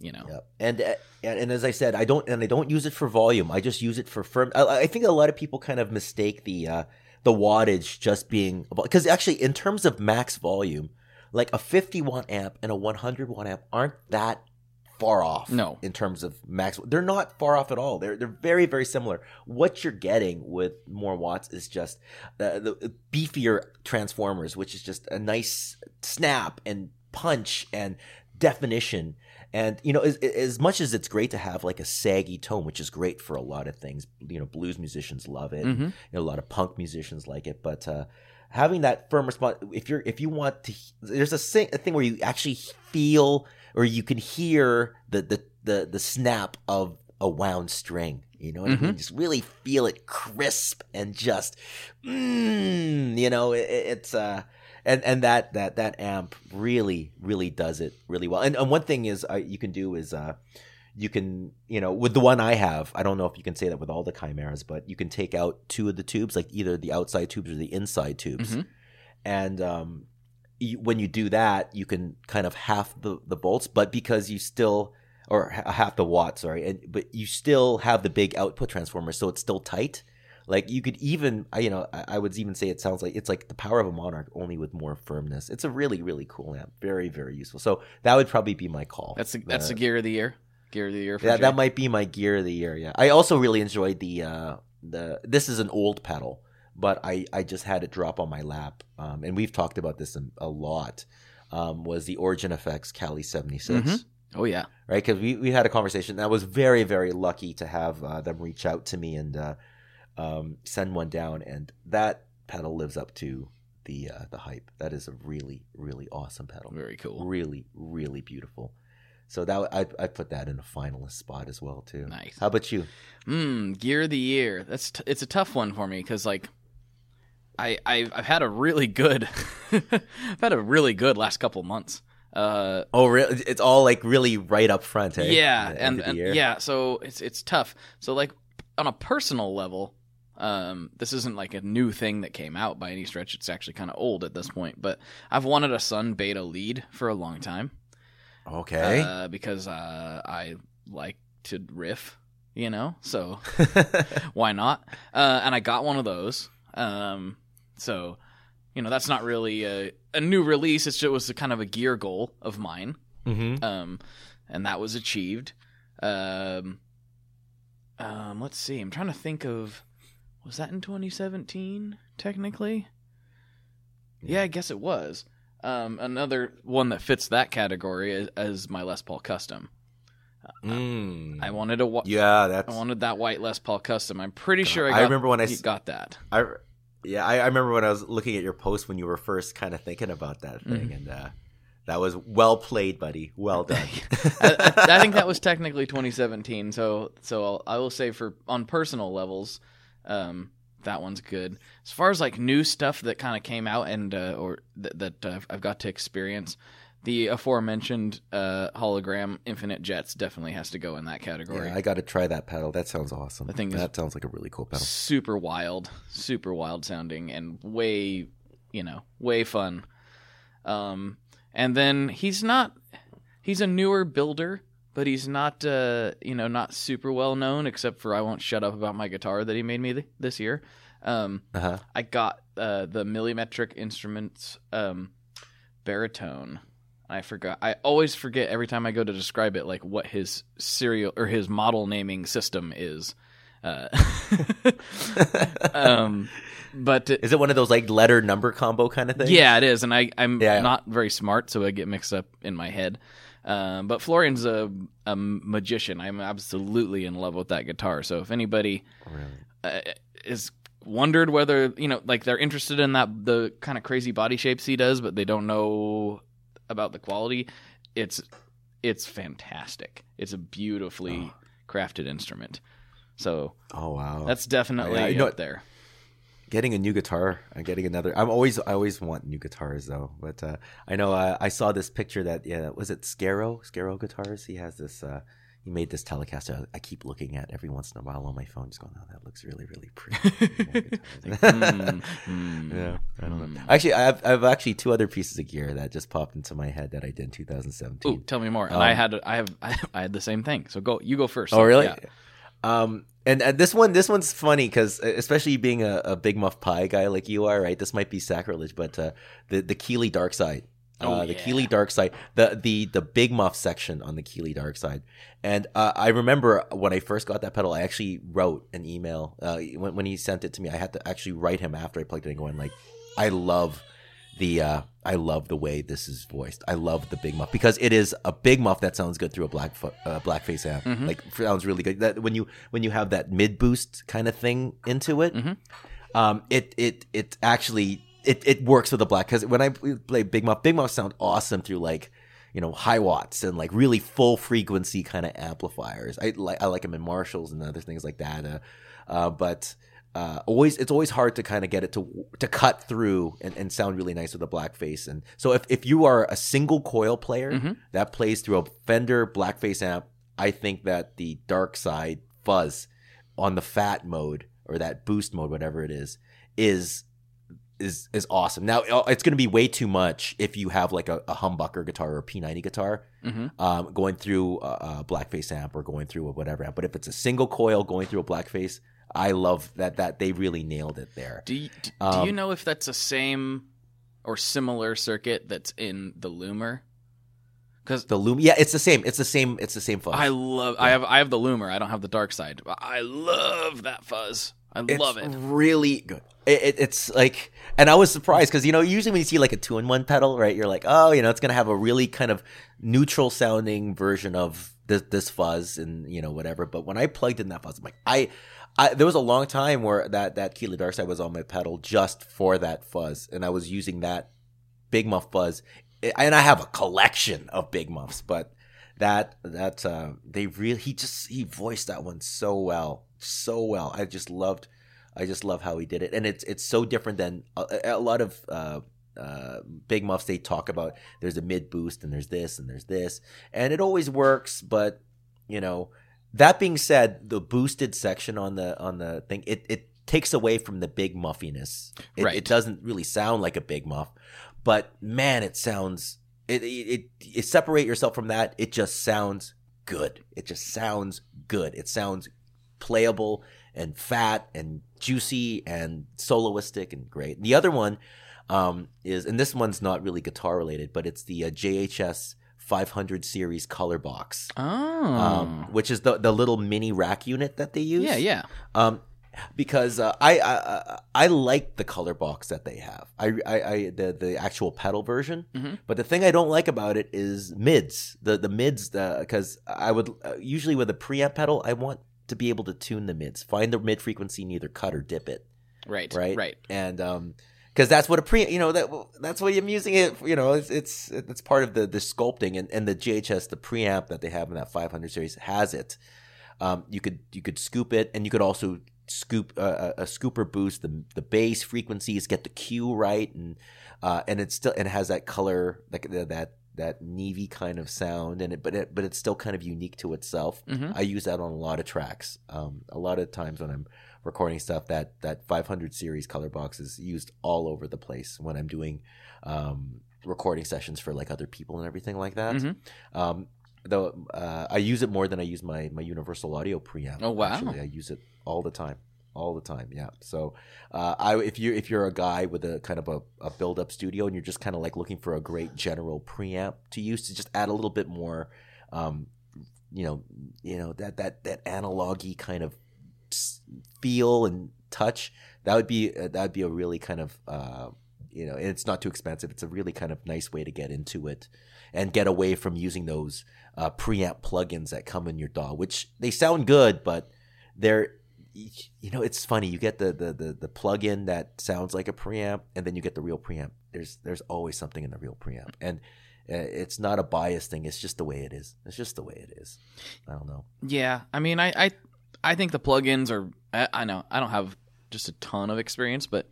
you know. Yeah. And, uh, and and as I said, I don't and I don't use it for volume. I just use it for firm. I, I think a lot of people kind of mistake the uh, the wattage just being because actually in terms of max volume, like a 50 watt amp and a 100 watt amp aren't that far off. No. in terms of max, they're not far off at all. They're they're very very similar. What you're getting with more watts is just uh, the beefier transformers, which is just a nice snap and punch and definition. And you know, as, as much as it's great to have like a saggy tone, which is great for a lot of things, you know, blues musicians love it. Mhm. You know, a lot of punk musicians like it, but uh, having that firm response, if you're if you want to, there's a, sing, a thing where you actually feel or you can hear the the the, the snap of a wound string. You know what I mean? Just really feel it crisp and just, mm, you know, it, it's uh, and and that that that amp really really does it really well. And, and one thing is uh, you can do is uh, you can you know with the one I have, I don't know if you can say that with all the chimeras, but you can take out two of the tubes, like either the outside tubes or the inside tubes, Mhm. and um, you, when you do that, you can kind of half the the volts, but because you still or half the watts, sorry, and but you still have the big output transformer, so it's still tight. Like you could even, I- you know, I, I would even say it sounds like it's like the power of a monarch, only with more firmness. It's a really, really cool amp, very, very useful. So that would probably be my call. That's the, that's the The- gear of the year. Gear of the year. For that, Jay. that might be my gear of the year. Yeah, I also really enjoyed the uh, the. This is an old pedal, but I I just had it drop on my lap, um, and we've talked about this a, lot. Um, was the Origin Effects Cali seventy Mhm. Oh yeah. right? Because we, we had a conversation. I was very very lucky to have uh, them reach out to me and uh, um, send one down, and that pedal lives up to the uh, the hype. That is a really really awesome pedal. Very cool. Really really beautiful. So that I I put that in a finalist spot as well too. Nice. How about you? Mm, gear of the year. That's t- it's a tough one for me because like I I've, I've had a really good I've had a really good last couple months. Uh, Oh, really? It's all like really right up front, eh? yeah, At the end and, and yeah, so it's it's tough. So like on a personal level, um, this isn't like a new thing that came out by any stretch. It's actually kind of old at this point, but I've wanted a Sunn Beta lead for a long time. Okay. uh, because uh, I like to riff, you know. So why not? Uh, and I got one of those. Um, so you know that's not really a, a new release. It's just, it was a kind of a gear goal of mine, mm-hmm. um, and that was achieved. Um, um, let's see. I'm trying to think of was that in 2017 technically? Yeah, I guess it was. Um, another one that fits that category is, is my Les Paul Custom. Mm. I wanted a wa- yeah, that's. I wanted that white Les Paul Custom. I'm pretty sure I, I got, remember when I s- got that. I, yeah, I, I remember when I was looking at your post when you were first kind of thinking about that thing, Mm-hmm. and uh, that was well played, buddy. Well done. I, I, I think that was technically 2017. So so I'll, I will say for on personal levels, um, that one's good. As far as like new stuff that kind of came out and uh, or th- that uh, I've got to experience, the aforementioned uh, hologram Infinite Jets definitely has to go in that category. yeah, I got to try that pedal. That sounds awesome. I think that sounds like a really cool pedal. super wild, super wild sounding, and way, you know, way fun. Um, and then he's not, he's a newer builder, but he's not, uh, you know, not super well known except for I won't shut up about my guitar that he made me th- this year. Um, Uh huh. I got uh, the Millimetric Instruments um, baritone. I forgot. I always forget every time I go to describe it, like what his serial or his model naming system is. Uh, um, but is it one of those like letter number combo kind of things? yeah, it is, and I I'm Yeah, yeah. not very smart, so I get mixed up in my head. Um, but Florian's a, a magician. I'm absolutely in love with that guitar. So if anybody Really? uh, is wondered whether you know like they're interested in that the kind of crazy body shapes he does but they don't know about the quality it's it's fantastic it's a beautifully crafted instrument so Oh wow. that's definitely Yeah, you know up there getting a new guitar i'm getting another i'm always i always want new guitars though but uh i know uh, i saw this picture that yeah was it scaro scaro guitars he has this uh he made this telecaster i keep looking at every once in a while on my phone just going oh that looks really really pretty Mm, mm, yeah i don't know mm. actually i have, I have actually two other pieces of gear that just popped into my head that i did in 2017 Ooh, tell me more. And Um, I had I have I had the same thing. So go you go first. Oh, really? Yeah. Um, and, and this one, this one's funny because especially being a, a big muff pi guy like you are, right? This might be sacrilege, but uh, the the Keeley Dark Side, Oh, uh, the yeah. Keeley Dark Side, the the the big muff section on the Keeley Dark Side, and uh, I remember when I first got that pedal, I actually wrote an email uh, when when he sent it to me. I had to actually write him after I plugged it in, going like, I love the uh I love the way this is voiced. I love the big muff because it is a big muff that sounds good through a black fo- uh, blackface amp. Mhm. Like sounds really good. That when you when you have that mid boost kind of thing into it, Mhm. um, it it it actually it it works with the black because when I play big muff, big muff sound awesome through like you know high watts and like really full frequency kind of amplifiers. I like I like them in Marshalls and other things like that. Uh, uh, but uh, always it's always hard to kind of get it to to cut through and, and sound really nice with a blackface. And so if, if you are a single coil player Mhm. that plays through a Fender blackface amp, I think that the dark side fuzz on the fat mode or that boost mode, whatever it is, is is is awesome. Now uh, it's going to be way too much if you have like a, a humbucker guitar or a P90 guitar hmm um, going through a, a blackface amp or going through a whatever amp. But if it's a single coil going through a blackface, I love that that they really nailed it there. Do you, do, do Um, you know if that's the same or similar circuit that's in the Loomer? Because The loom, yeah, it's the same. It's the same. It's the same fuzz. I love I have I have the Loomer. I don't have the dark side. I love that fuzz. I it's love it. really good. It, it, it's like, and I was surprised because you know usually when you see like a two in one pedal, right? You're like, oh, you know, it's gonna have a really kind of neutral sounding version of this this fuzz and you know whatever. But when I plugged in that fuzz, I'm like, I, I there was a long time where that that Keeley Darkside was on my pedal just for that fuzz, and I was using that big muff fuzz, and I have a collection of big muffs, but that that uh, they really he just he voiced that one so well, so well. I just loved, I just love how he did it, and it's it's so different than a, a lot of uh, uh, big muffs. They talk about there's a mid boost and there's this and there's this, and it always works, but you know. That being said, the boosted section on the on the thing it it takes away from the big muffiness. It, Right. it doesn't really sound like a big muff, but man, it sounds it, it it it separate yourself from that. It just sounds good. It just sounds good. It sounds playable and fat and juicy and soloistic and great. The other one um, is, and this one's not really guitar related, but it's the uh, JHS 500 series color box, Oh. um, which is the the little mini rack unit that they use. yeah, yeah. Um, because uh, I, I I like the color box that they have. I, I, I the the actual pedal version. Mhm. But the thing I don't like about it is mids. The the mids because I would uh, usually with a preamp pedal I want to be able to tune the mids, find the mid frequency, and either cut or dip it. Right. Right. Right. And um. Because that's what a pre, you know, that that's what I'm using it. You know, it's it's it's part of the the sculpting and, and the JHS, the preamp that they have in that 500 series has it. Um, you could you could scoop it, and you could also scoop uh, a scooper boost the the bass frequencies, get the Q right, and uh, and it still and it has that color like that that that Neve kind of sound, and it but it but it's still kind of unique to itself. Mhm. I use that on a lot of tracks. Um, a lot of times when I'm recording stuff, that that 500 series color box is used all over the place when I'm doing um, recording sessions for like other people and everything like that. Mhm. Um, though uh, I use it more than I use my my Universal Audio preamp. Oh, wow. Actually, I use it all the time, all the time. Yeah. So, uh, I if you if you're a guy with a kind of a, a build up studio and you're just kind of like looking for a great general preamp to use to just add a little bit more, um, you know, you know that that that analogy kind of feel and touch. That would be uh, that would be a really kind of uh, you know, and it's not too expensive. It's a really kind of nice way to get into it and get away from using those uh, preamp plugins that come in your DAW, which they sound good, but they're you know it's funny. You get the the the, the plugin that sounds like a preamp, and then you get the real preamp. There's there's always something in the real preamp, and uh, it's not a bias thing. It's just the way it is. It's just the way it is. I don't know. Yeah, I mean, I, I, I think the plugins are. I, I know I don't have just a ton of experience, but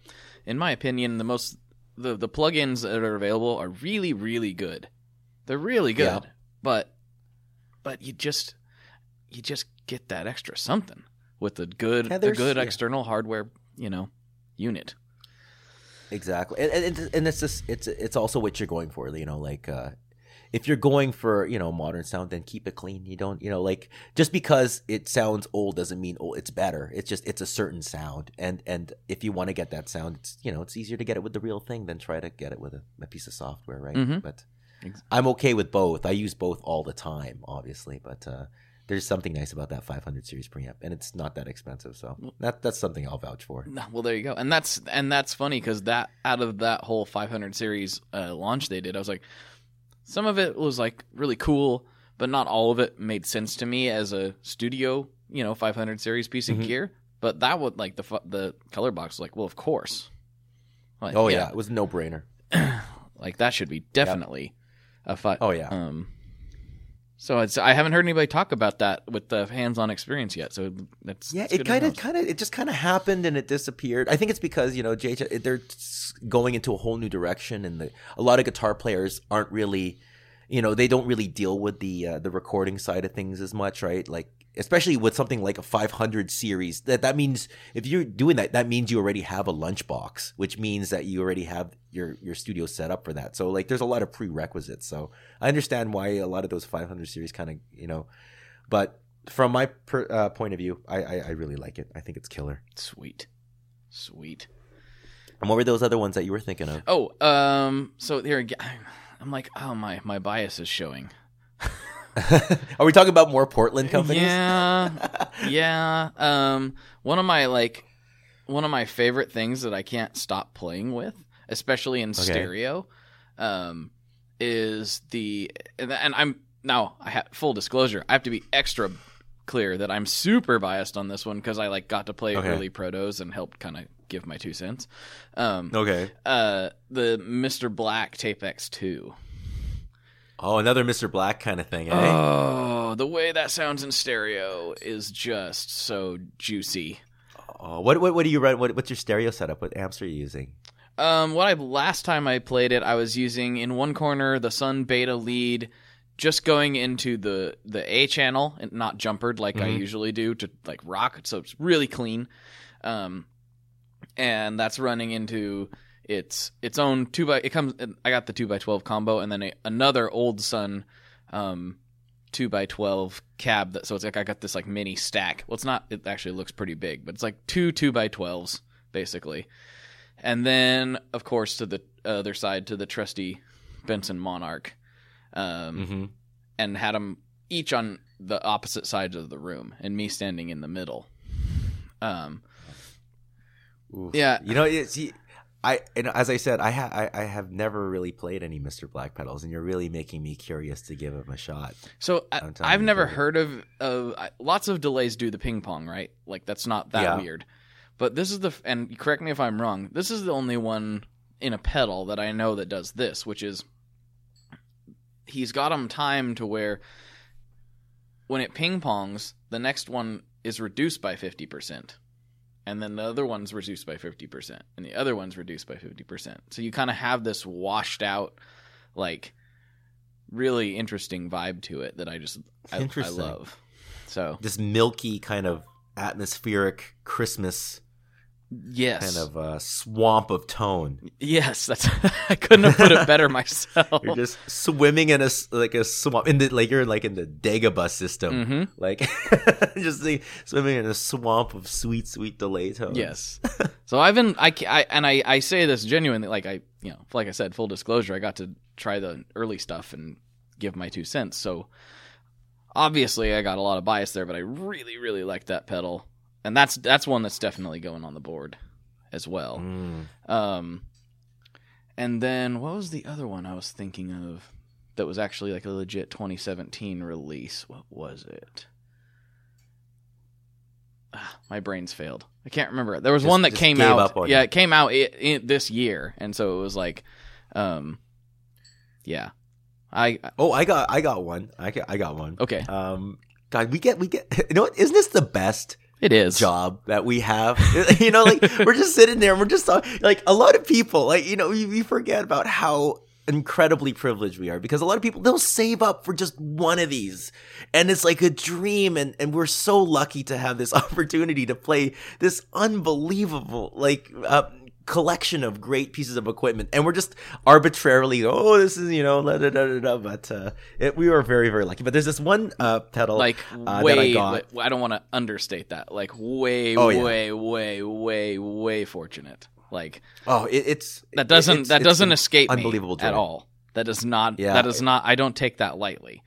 in my opinion, the most the the plugins that are available are really really good. They're really good, Yeah. but but you just you just get that extra something with the good Yeah, the good yeah. external hardware you know unit. Exactly, and, and, and- and it's just it's it's also what you're going for. You know, like uh, if you're going for you know modern sound, then keep it clean. You don't you know like just because it sounds old doesn't mean oh it's better. It's just it's a certain sound, and and if you want to get that sound, it's you know it's easier to get it with the real thing than try to get it with a, a piece of software, right? Mhm. But I'm okay with both. I use both all the time, obviously, but. uh there's something nice about that 500 series preamp, and it's not that expensive, so that that's something I'll vouch for. No, Well, there you go, and that's and that's funny because that out of that whole 500 series uh, launch they did, I was like, some of it was like really cool, but not all of it made sense to me as a studio, you know, 500 series piece of Mhm. gear. But that would like the fu- the color box was like, well, of course. Like, Oh yeah, it was no brainer. like that should be definitely a fi- Oh yeah. Um, so it's I haven't heard anybody talk about that with the hands-on experience yet. So that's Yeah, that's it kind of, kind of, it just kind of happened and it disappeared. I think it's because you know, JJ, they're going into a whole new direction, and the, a lot of guitar players aren't really, you know, they don't really deal with the uh, the recording side of things as much, right? Like, especially with something like a 500 series, that that means if you're doing that, that means you already have a lunchbox, which means that you already have your your studio set up for that. So like, there's a lot of prerequisites. So I understand why a lot of those 500 series kind of, you know, but from my per, uh, point of view, I, I I really like it. I think it's killer. Sweet, sweet. And what were those other ones that you were thinking of? Oh, um, so here again, I'm like, oh my, my bias is showing. Are we talking about more Portland companies? Yeah, yeah. Um, one of my like, one of my favorite things that I can't stop playing with, especially in stereo, um, is the and, I'm now I have full disclosure. I have to be extra clear that I'm super biased on this one because I like got to play Okay. early protos and helped kind of give my two cents. Um, Okay. uh, the Mr. Black Tape X2. Oh, another Mr. Black kind of thing, eh? Oh, the way that sounds in stereo is just so juicy. oh, what what what do you run? What, what's your stereo setup? What amps are you using? Um, what I last time I played it, I was using in one corner the Sunn Beta lead, just going into the the A channel and not jumpered like I Mhm. usually do to like rock, so it's really clean. Um, and that's running into its its own two by. It comes. I got the two by twelve combo, and then a, another old Sunn, um, two by twelve cab. That so it's like I got this like mini stack. Well, it's not. It actually looks pretty big, but it's like two two by twelves basically. And then, of course, to the other side, to the trusty Benson Monarch, um, Mm-hmm. and had them each on the opposite sides of the room, and me standing in the middle. Um, Oof. Yeah. You know, it's I and as I said, I ha- I, I have never really played any Mr. Black pedals, and you're really making me curious to give him a shot. So I, I've never heard of of I- lots of delays do the ping pong, right? Like that's not that Yeah. weird. But this is the and correct me if I'm wrong. This is the only one in a pedal that I know that does this, which is he's got them timed to where when it ping pongs, the next one is reduced by fifty percent. And then the other one's reduced by fifty percent, and the other one's reduced by fifty percent. So you kind of have this washed out, like really interesting vibe to it that I just I, I love. So This milky kind of atmospheric Christmas yes, kind of uh, swamp of tone. yes, that's I couldn't have put it better myself. You're just swimming in a like a swamp in the like you're like in the Dagobah system, hmm like just like, swimming in a swamp of sweet, sweet delay tones. Yes. So I've been I, I and I I say this genuinely like I you know like I said full disclosure I got to try the early stuff and give my two cents. So obviously I got a lot of bias there, but I really really like that pedal, and that's that's one that's definitely going on the board as well. Mm. Um, and then what was the other one I was thinking of that was actually like a legit 2017 release? What was it? Ah, my brain's failed. I can't remember. There was Just- one that came out. on Yeah, you. it came out i i this year, and so it was like, um, yeah, I Oh, I got I got one. I got I got one. okay. Um, God, we get we get. You know what? Isn't this the best It is job that we have? you know, like we're just sitting there and we're just like a lot of people. Like you know, we, we forget about how incredibly privileged we are because a lot of people they'll save up for just one of these and it's like a dream and and we're so lucky to have this opportunity to play this unbelievable like uh, collection of great pieces of equipment and we're just arbitrarily oh this is you know da, da, da, da, but uh it, we were very very lucky but there's this one uh pedal like uh, way. that I got. I don't want to understate that. Like way, Oh, yeah. way, way, way, way fortunate. Like oh it, it's that doesn't it's- that it's doesn't escape unbelievable me at all. That does not. Yeah. That is not. I don't take that lightly.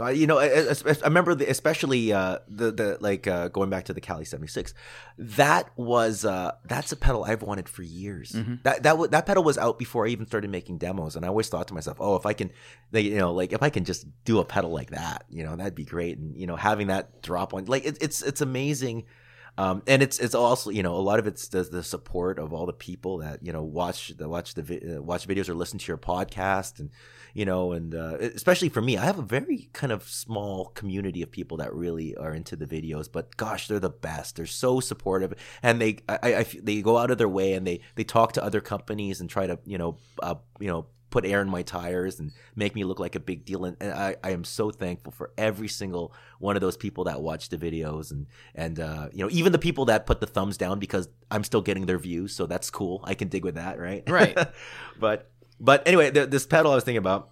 God, you know, I, I I remember the, especially uh, the the like uh, going back to the Cali seventy six. That was uh, that's a pedal I've wanted for years. Mhm. That that wa- that pedal was out before I even started making demos, and I always thought to myself, oh, if I can, like, you know, like if I can just do a pedal like that, you know, that'd be great. And you know, having that drop on, like, it, it's it's amazing. Um, and it's it's also you know a lot of it's the, the support of all the people that you know watch the watch the vi- uh, watch videos or listen to your podcast and you know and uh, especially for me i have a very kind of small community of people that really are into the videos but gosh they're the best. They're so supportive and they i, I they go out of their way and they they talk to other companies and try to you know uh, you know put air in my tires and make me look like a big deal and, and I, I am so thankful for every single one of those people that watch the videos and and uh, you know even the people that put the thumbs down because i'm still getting their views so that's cool. I can dig with that right? Right. but but anyway, th- this pedal I was thinking about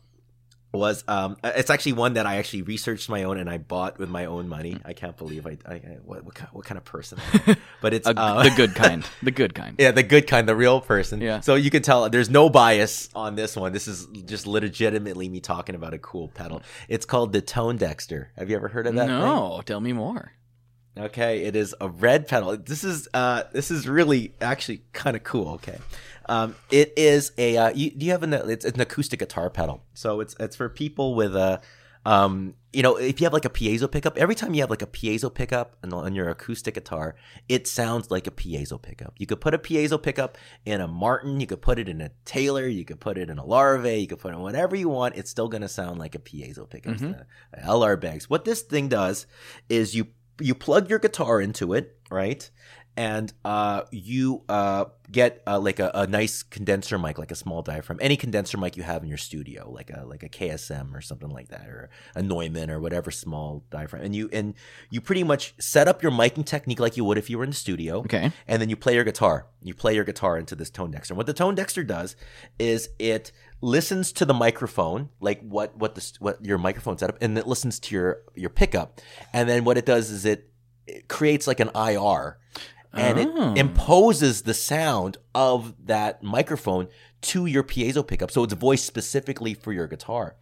was um it's actually one that I actually researched my own and I bought with my own money. I can't believe I, I, I what what kind, what kind of person But it's A, uh, the good kind. The good kind. yeah, the good kind, the real person. Yeah. So you can tell there's no bias on this one. This is just legitimately me talking about a cool pedal. It's called the Tone Dexter. Have you ever heard of that? thing? No, tell me more. Okay, it is a red pedal. This is uh this is really actually kind of cool. Okay, um, it is a uh, you, do you have an it's, it's an acoustic guitar pedal. So it's it's for people with a um you know if you have like a piezo pickup. Every time you have like a piezo pickup on, on your acoustic guitar, it sounds like a piezo pickup. You could put a piezo pickup in a Martin. You could put it in a Taylor. You could put it in a Larrivée. You could put it in whatever you want. It's still gonna sound like a piezo pickup. Mhm. the LR Baggs. What this thing does is you you plug your guitar into it, right? And uh, you uh, get uh, like a, a nice condenser mic, like a small diaphragm, any condenser mic you have in your studio, like a like a KSM or something like that, or a Neumann or whatever small diaphragm. And you and you pretty much set up your miking technique like you would if you were in the studio Okay. and then you play your guitar. You play your guitar into this tone dexter. And what the tone dexter does is it listens to the microphone, like what what the what your microphone setup, and it listens to your your pickup. And then what it does is it, it creates like an IR. And Oh. it imposes the sound of that microphone to your piezo pickup. So it's voiced specifically for your guitar.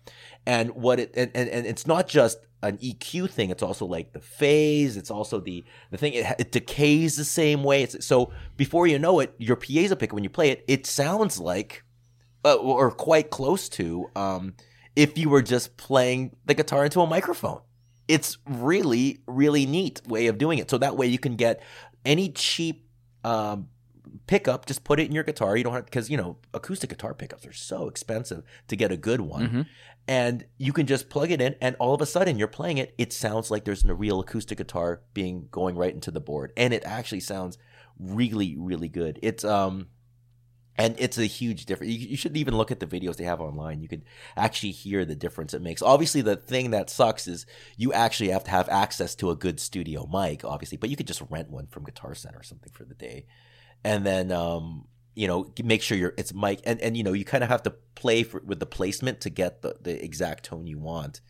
And what it and, and, and it's not just an EQ thing. It's also like the phase. It's also the the thing. It, it decays the same way. It's, so before you know it, your piezo pickup when you play it, it sounds like uh, or quite close to um, if you were just playing the guitar into a microphone. It's really, really neat way of doing it. So that way you can get any cheap um, pickup, just put it in your guitar. You don't have because you know acoustic guitar pickups are so expensive to get a good one, Mhm. and you can just plug it in, and all of a sudden you're playing it. It sounds like there's a real acoustic guitar being going right into the board, and it actually sounds really, really good. It's um and it's a huge difference. You, you should even look at the videos they have online. You could actually hear the difference it makes. Obviously, the thing that sucks is you actually have to have access to a good studio mic, obviously, but you could just rent one from Guitar Center or something for the day, and then um, you know make sure your it's mic and and you know you kind of have to play for, with the placement to get the the exact tone you want,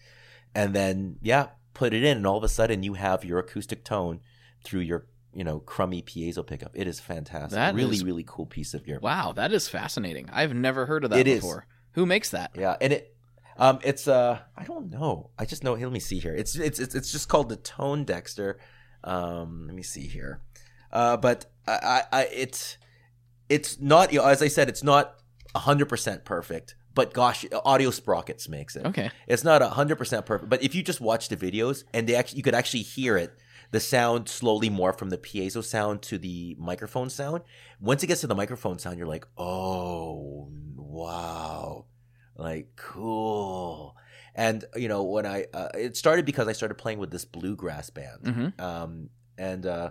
and then yeah, put it in, and all of a sudden you have your acoustic tone through your you know crummy piezo pickup. It is fantastic. That really is- really cool piece of gear. Wow, that is fascinating. I've never heard of that It is. before. Who makes that? Yeah, and it um it's uh I don't know. I just know let me see here. It's it's it's, it's just called the Tone Dexter. Um let me see here. Uh but I I, I it's it's not you know, as I said it's not 100% perfect, but gosh, Audio Sprockets makes it. Okay. It's not 100% perfect, but if you just watch the videos and they actually you could actually hear it the sound slowly more from the piezo sound to the microphone sound. Once it gets to the microphone sound, you're like, oh, wow, like cool. And you know, when I uh, it started because I started playing with this bluegrass band, Mhm. um, and uh,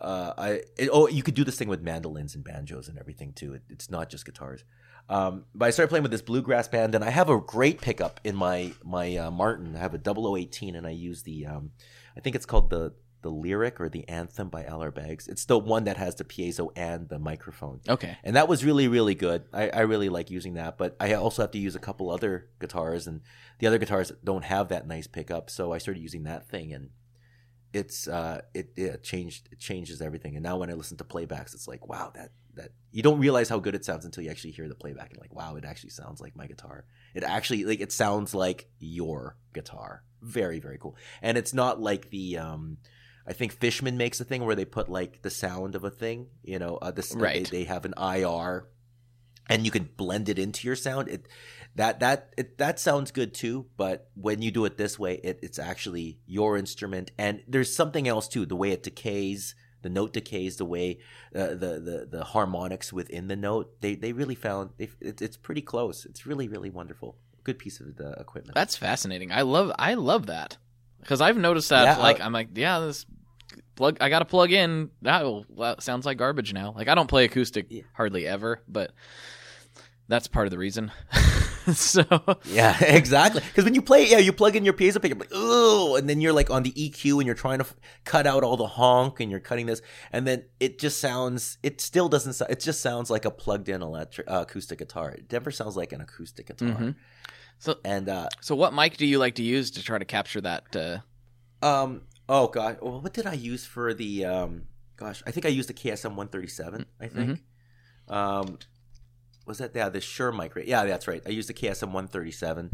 uh, I it, oh, you could do this thing with mandolins and banjos and everything too. It, it's not just guitars. Um, but I started playing with this bluegrass band, and I have a great pickup in my my uh, Martin. I have a 0018, and I use the um, I think it's called the the lyric or the anthem by L.R. Baggs. It's the one that has the piezo and the microphone. Okay. And that was really, really good. I, I really like using that, but I also have to use a couple other guitars, and the other guitars don't have that nice pickup. So I started using that thing, and it's uh, it, it changed it changes everything. And now when I listen to playbacks, it's like wow, that that you don't realize how good it sounds until you actually hear the playback, and like wow, it actually sounds like my guitar. It actually like it sounds like your guitar. Very very cool, and it's not like the um. I think Fishman makes a thing where they put like the sound of a thing, you know, uh, this Right. They, they have an IR, and you can blend it into your sound. It that that it, that sounds good too. But when you do it this way, it, it's actually your instrument, and there's something else too. The way it decays, the note decays, the way uh, the the the harmonics within the note. They they really found they, it, it's pretty close. It's really really wonderful. Good piece of the equipment. That's fascinating. I love I love that because I've noticed that. Yeah, uh, like I'm like, yeah, this plug. I got to plug in. That well, that sounds like garbage now. Like I don't play acoustic Yeah. hardly ever, but that's part of the reason. so Yeah, exactly. Because when you play, yeah, you plug in your piezo pickup, like, ooh, and then you're like on the EQ and you're trying to f- cut out all the honk and you're cutting this, and then it just sounds, it still doesn't sound, it just sounds like a plugged in electric uh, acoustic guitar. It never sounds like an acoustic guitar. Mhm. So- and, uh, so what mic do you like to use to try to capture that? Uh, um, oh god, well, what did I use for the, um, gosh, I think I used the KSM 137, I think. Um, was that yeah the Shure mic right? Yeah, that's right. I used the KSM 137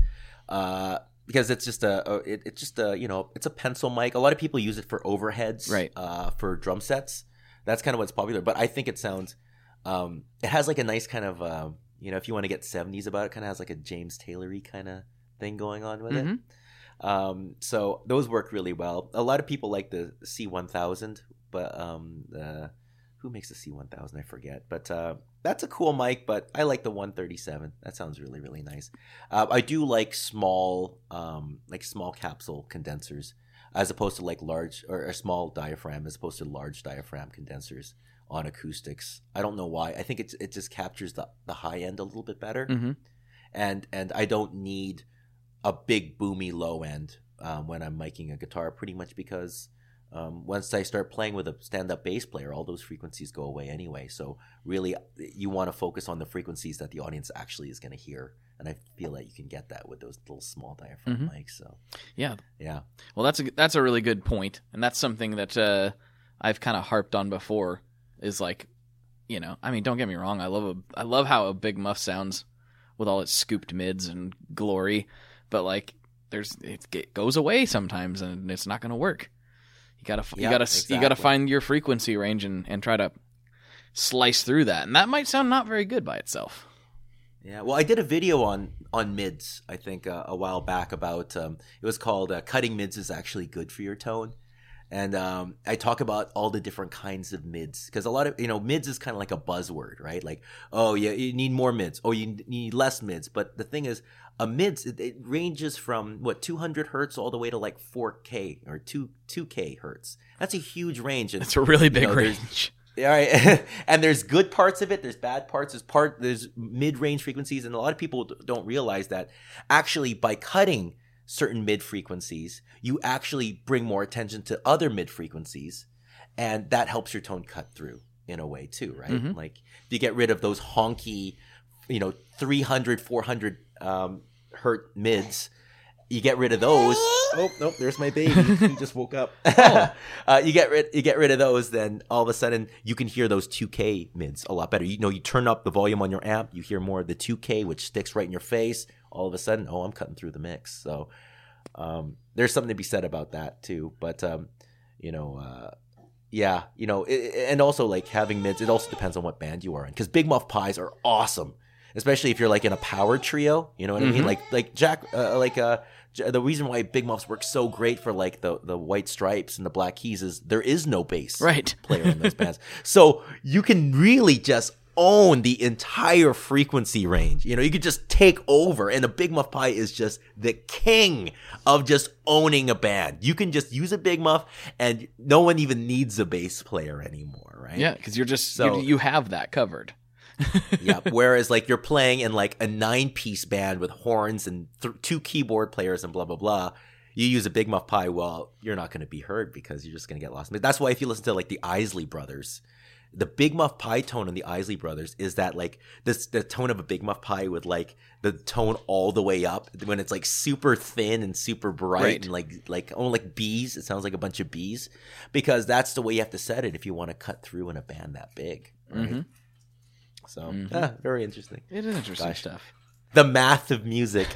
uh, because it's just a, a it, it's just a you know it's a pencil mic. A lot of people use it for overheads, Right. Uh, for drum sets. That's kind of what's popular. But I think it sounds um, it has like a nice kind of uh, you know if you want to get 70s about it, kind of has like a James Taylory kind of thing going on with it. Um, so those work really well. A lot of people like the C1000, but um, uh, who makes the C1000? I forget. But uh, that's a cool mic. But I like the 137. That sounds really really nice. Uh, I do like small um, like small capsule condensers as opposed to like large or a small diaphragm as opposed to large diaphragm condensers on acoustics. I don't know why. I think it's it just captures the the high end a little bit better mhm. and and I don't need a big boomy low end um, when I'm miking a guitar. Pretty much because um, once I start playing with a stand-up bass player, all those frequencies go away anyway. So really, you want to focus on the frequencies that the audience actually is going to hear, and I feel that you can get that with those little small diaphragm Mhm. mics. So Yeah. yeah, Well, that's a that's a really good point, and that's something that uh, I've kind of harped on before is like, you know, I mean, don't get me wrong, I love a, I love how a big muff sounds with all its scooped mids and glory, but like, there's it, it goes away sometimes and it's not going to work. You gotta, you gotta, you gotta find your frequency range and and try to slice through that, and that might sound not very good by itself. Yeah, well, I did a video on on mids. I think uh, a while back about um, it was called uh, "Cutting Mids is actually good for your tone," and um, I talk about all the different kinds of mids because a lot of you know mids is kind of like a buzzword, right? Like, oh yeah, you need more mids, oh you need less mids. But the thing is, a mids it, ranges from what 200 hertz all the way to like 4K or two 2K hertz. That's a huge range. And, It's a really big know, range. all right, and there's good parts of it. There's bad parts. There's part. There's mid-range frequencies, and a lot of people don't realize that actually by cutting certain mid frequencies, you actually bring more attention to other mid frequencies, and that helps your tone cut through in a way too, right? Mhm. Like you get rid of those honky, you know, 300, 400 um, hertz mids. You get rid of those. Oh nope, there's my baby. he just woke up. uh, you get rid you get rid of those, then all of a sudden you can hear those 2K mids a lot better. You know, you turn up the volume on your amp, you hear more of the 2K, which sticks right in your face. All of a sudden, oh, I'm cutting through the mix. So um, there's something to be said about that too. But um, you know, uh, yeah, you know, i i- and also like having mids. It also depends on what band you are in, because Big Muff Pies are awesome, especially if you're like in a power trio. You know what I mean? Mhm. Like like Jack, uh, like uh, the reason why Big Muffs works so great for like the the White Stripes and the Black Keys is there is no bass Right. player in those bands, so you can really just own the entire frequency range. You know, you could just take over, and a Big Muff Pie is just the king of just owning a band. You can just use a Big Muff, and no one even needs a bass player anymore, right? Yeah, because you're just So- you, you have that covered. yeah. Whereas like you're playing in like a nine piece band with horns and th- two keyboard players and blah blah blah. You use a Big Muff Pie, well, you're not going to be heard because you're just going to get lost. But That's why if you listen to like the Isley Brothers, the Big Muff Pie tone in the Isley Brothers is that like this the tone of a Big Muff Pie with like the tone all the way up when it's like super thin and super bright Right. and like like oh like bees. It sounds like a bunch of bees because that's the way you have to set it if you want to cut through in a band that big, right? Mhm. So Mhm. yeah, very interesting. It is interesting Gosh. stuff. The math of music.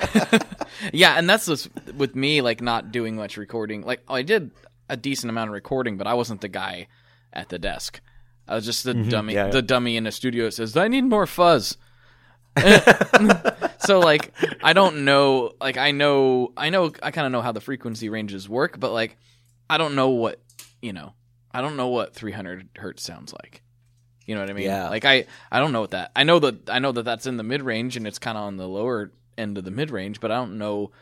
yeah, and that's what's with me, like not doing much recording. Like I did a decent amount of recording, but I wasn't the guy at the desk. I was just the dummy, Mm-hmm. yeah, yeah. the dummy in the studio that says, "I need more fuzz." so like, I don't know. Like I know, I know, I kind of know how the frequency ranges work, but like, I don't know what you know. I don't know what 300 hertz sounds like. You know what I mean? Yeah. Like I, I don't know what that. I know that I know that that's in the mid range and it's kind of on the lower end of the mid range, but I don't know.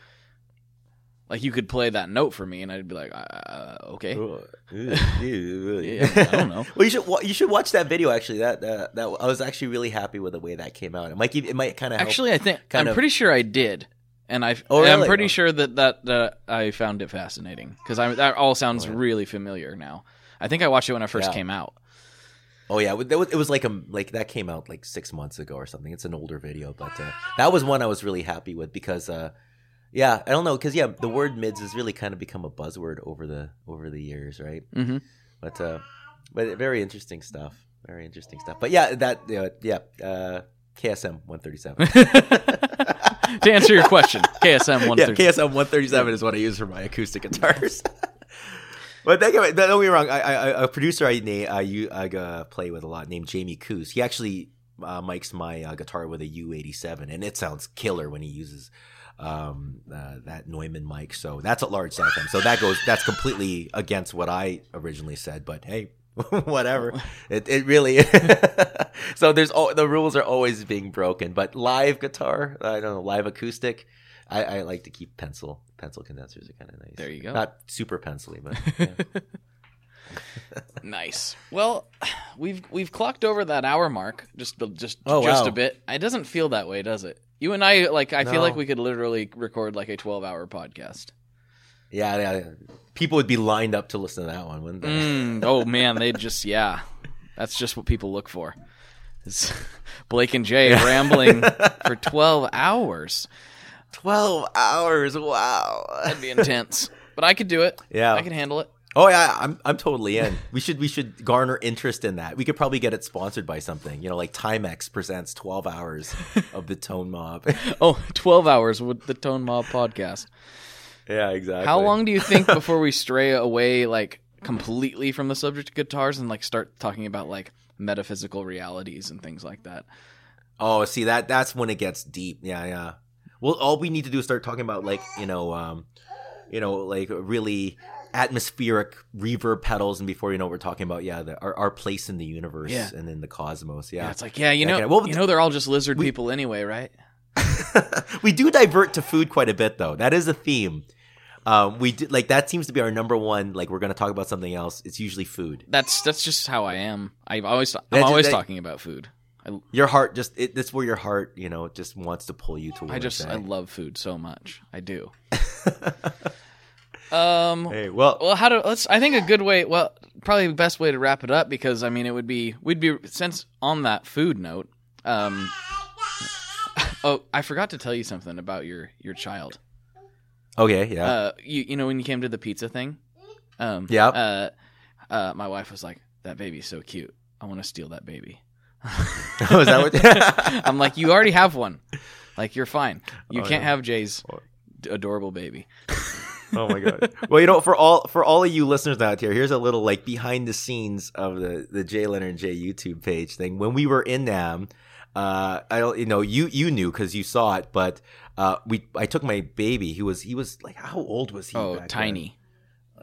Like you could play that note for me, and I'd be like, uh, okay. yeah, I don't know. Well, you should you should watch that video. Actually, that uh, that I was actually really happy with the way that came out. It might it might kind of Actually, I think kind I'm of- pretty sure I did, and I Oh, I'm pretty Oh. sure that that that I found it fascinating because I that all sounds Oh, yeah. really familiar now. I think I watched it when I first Yeah. came out. Oh yeah, it was, it was like a like that came out like six months ago or something. It's an older video, but uh, that was one I was really happy with because uh, yeah, I don't know because yeah, the word mids has really kind of become a buzzword over the over the years, right? hmm But uh, but very interesting stuff. Very interesting stuff. But yeah, that yeah, uh, KSM one thirty seven. to answer your question, KSM one Yeah. KSM 137 is what I use for my acoustic guitars. but don't get me wrong. I, I, a producer I I uh, play with a lot named Jamie Coos. He actually uh, mics my uh, guitar with a U87, and it sounds killer when he uses um, uh, that Neumann mic. So that's a large sound. So that goes that's completely against what I originally said. But hey. Whatever, it it really. so there's all the rules are always being broken. But live guitar, I don't know, live acoustic, I, I like to keep pencil. Pencil condensers are kind of nice. There you go. Not super pencily, but yeah. Nice. Well, we've we've clocked over that hour mark just just Oh, just wow. a bit. It doesn't feel that way, does it? You and I like I feel like we could literally record like a 12-hour podcast. yeah, yeah. People would be lined up to listen to that one, wouldn't they? Mm, oh man, they just yeah. That's just what people look for. It's Blake and Jay rambling for 12 hours. Twelve hours. Wow. That'd be intense. But I could do it. Yeah. I can handle it. Oh yeah, I'm I'm totally in. We should we should garner interest in that. We could probably get it sponsored by something. You know, like Timex presents 12 hours of the Tone Mob. Oh, 12 hours with the Tone Mob podcast. yeah, exactly. How long do you think before we stray away like completely from the subject of guitars and like start talking about like metaphysical realities and things like that? Oh, see that that's when it gets deep. Yeah, yeah. Well, all we need to do is start talking about like you know, um, you know, like really atmospheric reverb pedals, and before you know, what we're talking about yeah, the, our our place in the universe Yeah. and in the cosmos. Yeah, Yeah, it's like, yeah, you know, okay. Well, you know they're all just lizard people anyway, right? we do divert to food quite a bit though. That is a theme. Um, we did like that seems to be our number one. Like we're gonna talk about something else. It's usually food. That's that's just how I am. I've always I'm That's- always that- talking about food. I, Your heart just it, that's where your heart you know just wants to pull you towards. I just that. I love food so much. I do. um hey, well, well how do let's I think a good way well probably the best way to wrap it up because I mean it would be we'd be since on that food note um Oh, I forgot to tell you something about your your child. okay, yeah. Uh you you know when you came to the pizza thing? Um Yeah. Uh uh my wife was like that baby's so cute. I want to steal that baby. Was that what? I'm like, you already have one. Like, you're fine. You Oh, can't yeah. have Jay's adorable baby. oh my god. Well, you know, for all for all of you listeners out here, here's a little like behind the scenes of the the Jay Leonard and Jay YouTube page thing. When we were in NAMM, uh, I don't, you know, you you knew because you saw it, but uh, we I took my baby. He was he was like how old was he? Oh, back then? tiny.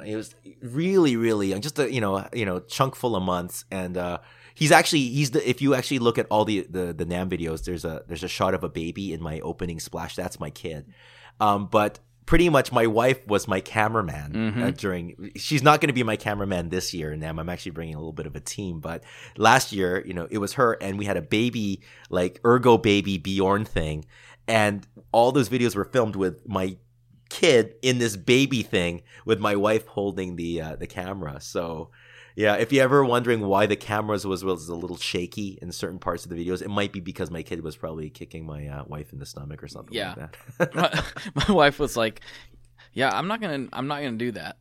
He was really, really young, just a you know, you know, chunk full of months, and uh, he's actually he's the if you actually look at all the, the the NAMM videos, there's a there's a shot of a baby in my opening splash. That's my kid, um, but pretty much my wife was my cameraman Mm-hmm. uh, during. She's not going to be my cameraman this year in NAMM. I'm actually bringing a little bit of a team, but last year, you know, it was her, and we had a baby like ergo baby Bjorn thing, and all those videos were filmed with my kid in this baby thing with my wife holding the uh, the camera. So yeah, if you're ever wondering why the cameras was was a little shaky in certain parts of the videos, it might be because my kid was probably kicking my uh, wife in the stomach or something Yeah. like that. my, my wife was like, "Yeah, I'm not gonna, I'm not gonna do that.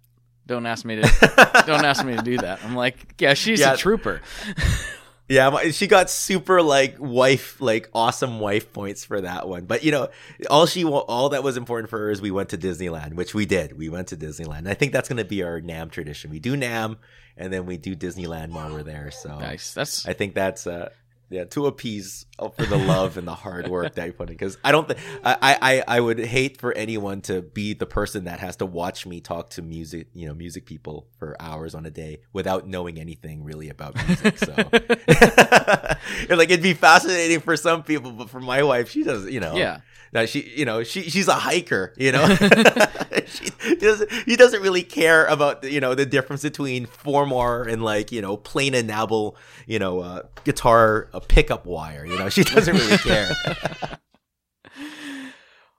Don't ask me to, don't ask me to do that." I'm like, "Yeah, she's Yeah. a trooper." Yeah, she got super like wife, like awesome wife points for that one. But you know, all she all that was important for her is we went to Disneyland, which we did. We went to Disneyland. And I think that's going to be our NAMM tradition. We do NAMM, and then we do Disneyland while we're there. So Nice. That's I think that's uh yeah to appease uh, for the love and the hard work that you put in because I don't think I, I I would hate for anyone to be the person that has to watch me talk to music you know music people for hours on a day without knowing anything really about music so It's like it'd be fascinating for some people but for my wife she doesn't. you know Yeah. Now she you know she she's a hiker you know she doesn't he doesn't really care about you know the difference between Formvar and like you know plain enamel you know uh, guitar a pickup wire you know she doesn't really care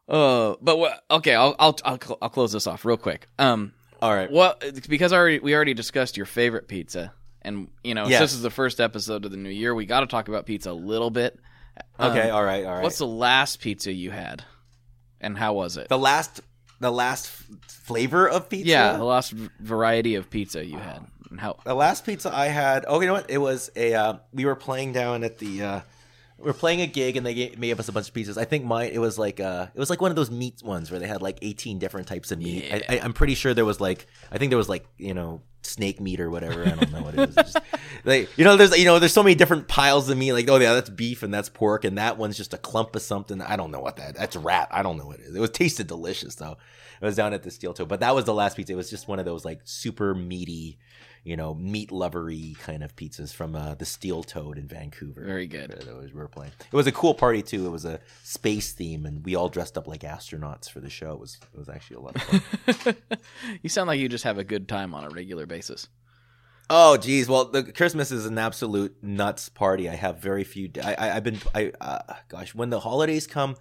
uh, but what? Okay, I'll, I'll, I'll, cl- I'll close this off real quick. Um, all right Well, because I already we already discussed your favorite pizza, and you know, this is the first episode of the new year. We got to talk about pizza a little bit. Okay Um, all right all right What's the last pizza you had, and how was it? the last the last flavor of pizza yeah, the last variety of pizza you had, and how? the last pizza I had. Oh, you know what? It was a. Uh, we were playing down at the. Uh, we were playing a gig and they gave, gave us a bunch of pizzas. I think mine. It was like. Uh, it was like one of those meat ones where they had like eighteen different types of meat. I, I, I'm pretty sure there was like. I think there was like you know snake meat or whatever. I don't know what it is. Just, like you know, there's you know, there's so many different piles of meat. Like oh yeah, that's beef and that's pork and that one's just a clump of something. I don't know what that. That's rat. I don't know what it is. It was tasted delicious though. It was down at the Steel Toad, but that was the last pizza. It was just one of those like super meaty you know, meat lovery kind of pizzas from uh, the Steel Toad in Vancouver. Very good. That was, we were playing. It was a cool party too. It was a space theme, and we all dressed up like astronauts for the show. It was it was actually a lot of fun. you sound like you just have a good time on a regular basis. oh, geez. Well, the Christmas is an absolute nuts party. I have very few. I, I I've been I uh, gosh when the holidays come.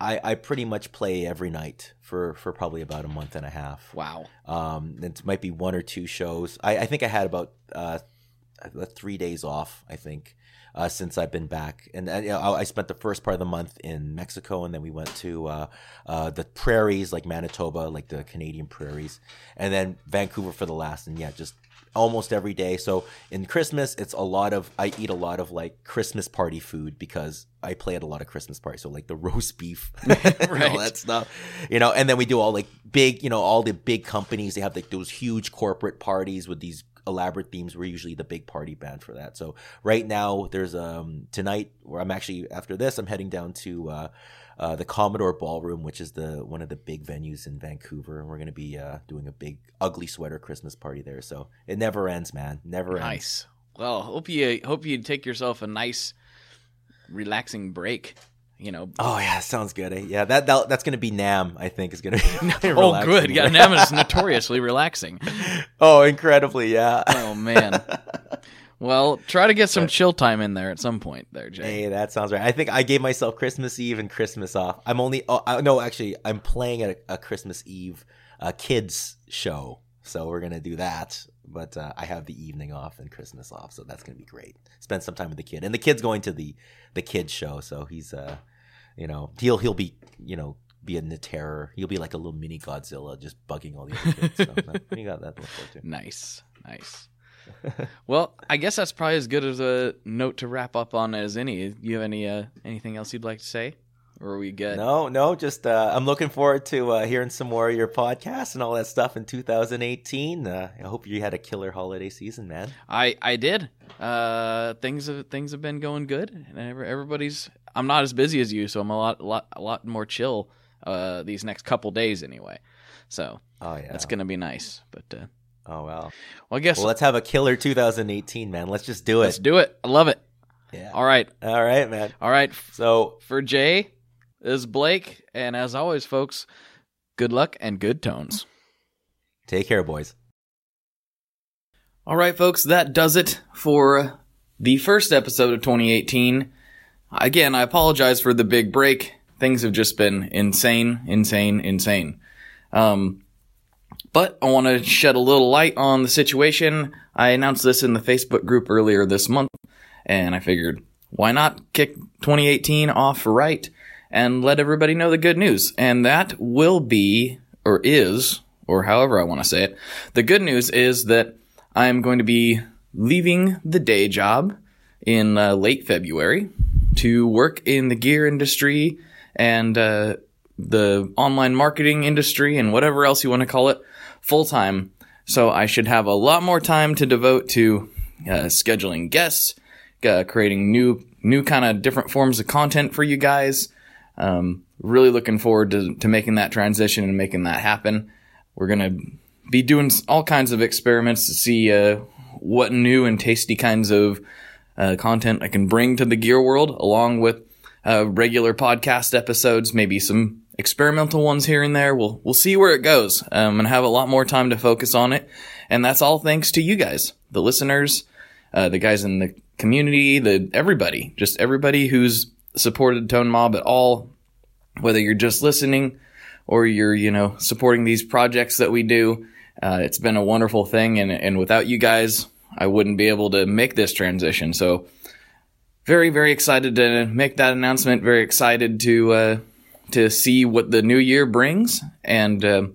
I, I pretty much play every night for, for probably about a month and a half. Wow. Um, it might be one or two shows. I, I think I had about uh, uh, three days off, I think, uh, since I've been back. And uh, you know, I I spent the first part of the month in Mexico, and then we went to uh, uh, the prairies, like Manitoba, like the Canadian prairies, and then Vancouver for the last. And yeah, just almost every day. So in Christmas, it's a lot of I eat a lot of like Christmas party food because I play at a lot of Christmas parties. So like the roast beef, and all Right. that stuff, you know. And then we do all like big, you know, all the big companies. They have like those huge corporate parties with these elaborate themes. We're usually the big party band for that. So right now, there's um tonight where I'm actually after this, I'm heading down to. uh uh, the Commodore Ballroom, which is the one of the big venues in Vancouver, and we're going to be uh, doing a big ugly sweater Christmas party there. So it never ends, man. Never ends. Nice. Well, hope you hope you take yourself a nice, relaxing break. You know. Oh yeah, sounds good. eh? Yeah, that, that that's going to be NAMM. I think is going to be. Oh, good. Yeah, NAMM is notoriously relaxing. Oh, incredibly. Yeah. Oh man. Well, try to get some chill time in there at some point, there, Jay. Hey, that sounds right. I think I gave myself Christmas Eve and Christmas off. I'm only oh, I, no, actually, I'm playing at a, a Christmas Eve uh, kids show, so we're gonna do that. But uh, I have the evening off and Christmas off, so that's gonna be great. Spend some time with the kid, and the kid's going to the the kids show, so he's uh, you know, he'll he'll be you know be in the terror. He'll be like a little mini Godzilla, just bugging all the other kids. So you got that to look forward to. Nice, nice. well, I guess that's probably as good as a note to wrap up on as any. You have any uh, anything else you'd like to say, or we good? No, no, just uh, I'm looking forward to uh, hearing some more of your podcasts and all that stuff in 2018. Uh, I hope you had a killer holiday season, man. I I did. Uh, things have things have been going good, and everybody's. I'm not as busy as you, so I'm a lot a lot a lot more chill. Uh, these next couple days anyway. So Oh yeah. that's gonna be nice. But uh, Oh well. well, I guess Well, let's have a killer 2018, man. Let's just do it. let's do it. I love it. Yeah. All right, All right, man. all right. So For Jay is Blake, and as always, folks, good luck and good tones. take care, boys. All right, folks, that does it for the first episode of 2018. Again, I apologize for the big break. Things have just been insane, insane, insane. Um, but I want to shed a little light on the situation. I announced this in the Facebook group earlier this month, and I figured, why not kick 2018 off right and let everybody know the good news? And that will be, or is, or however I want to say it. The good news is that I'm going to be leaving the day job in uh, late February to work in the gear industry and uh, the online marketing industry and whatever else you want to call it full time. So I should have a lot more time to devote to uh, scheduling guests, uh, creating new new kind of different forms of content for you guys. Um, really looking forward to, to making that transition and making that happen. We're gonna be doing all kinds of experiments to see uh, what new and tasty kinds of uh, content I can bring to the gear world, along with uh, regular podcast episodes, maybe some experimental ones here and there. We'll we'll see where it goes, um, and have a lot more time to focus on it. And that's all thanks to you guys, the listeners, uh, the guys in the community, the everybody, just everybody who's supported Tone Mob at all, whether you're just listening or you're you know supporting these projects that we do. Uh, it's been a wonderful thing, and and without you guys, I wouldn't be able to make this transition. So very very excited to make that announcement. Very excited to uh, to see what the new year brings, and uh,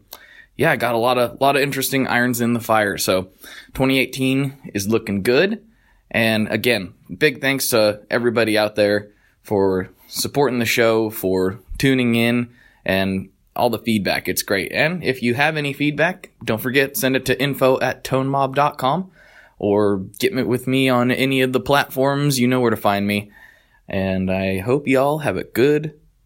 yeah, I got a lot of lot of interesting irons in the fire. So 2018 is looking good, and again, big thanks to everybody out there for supporting the show, for tuning in, and all the feedback. It's great. And if you have any feedback, don't forget send it to info at tonemob.com or get with me on any of the platforms. You know where to find me. And I hope y'all have a good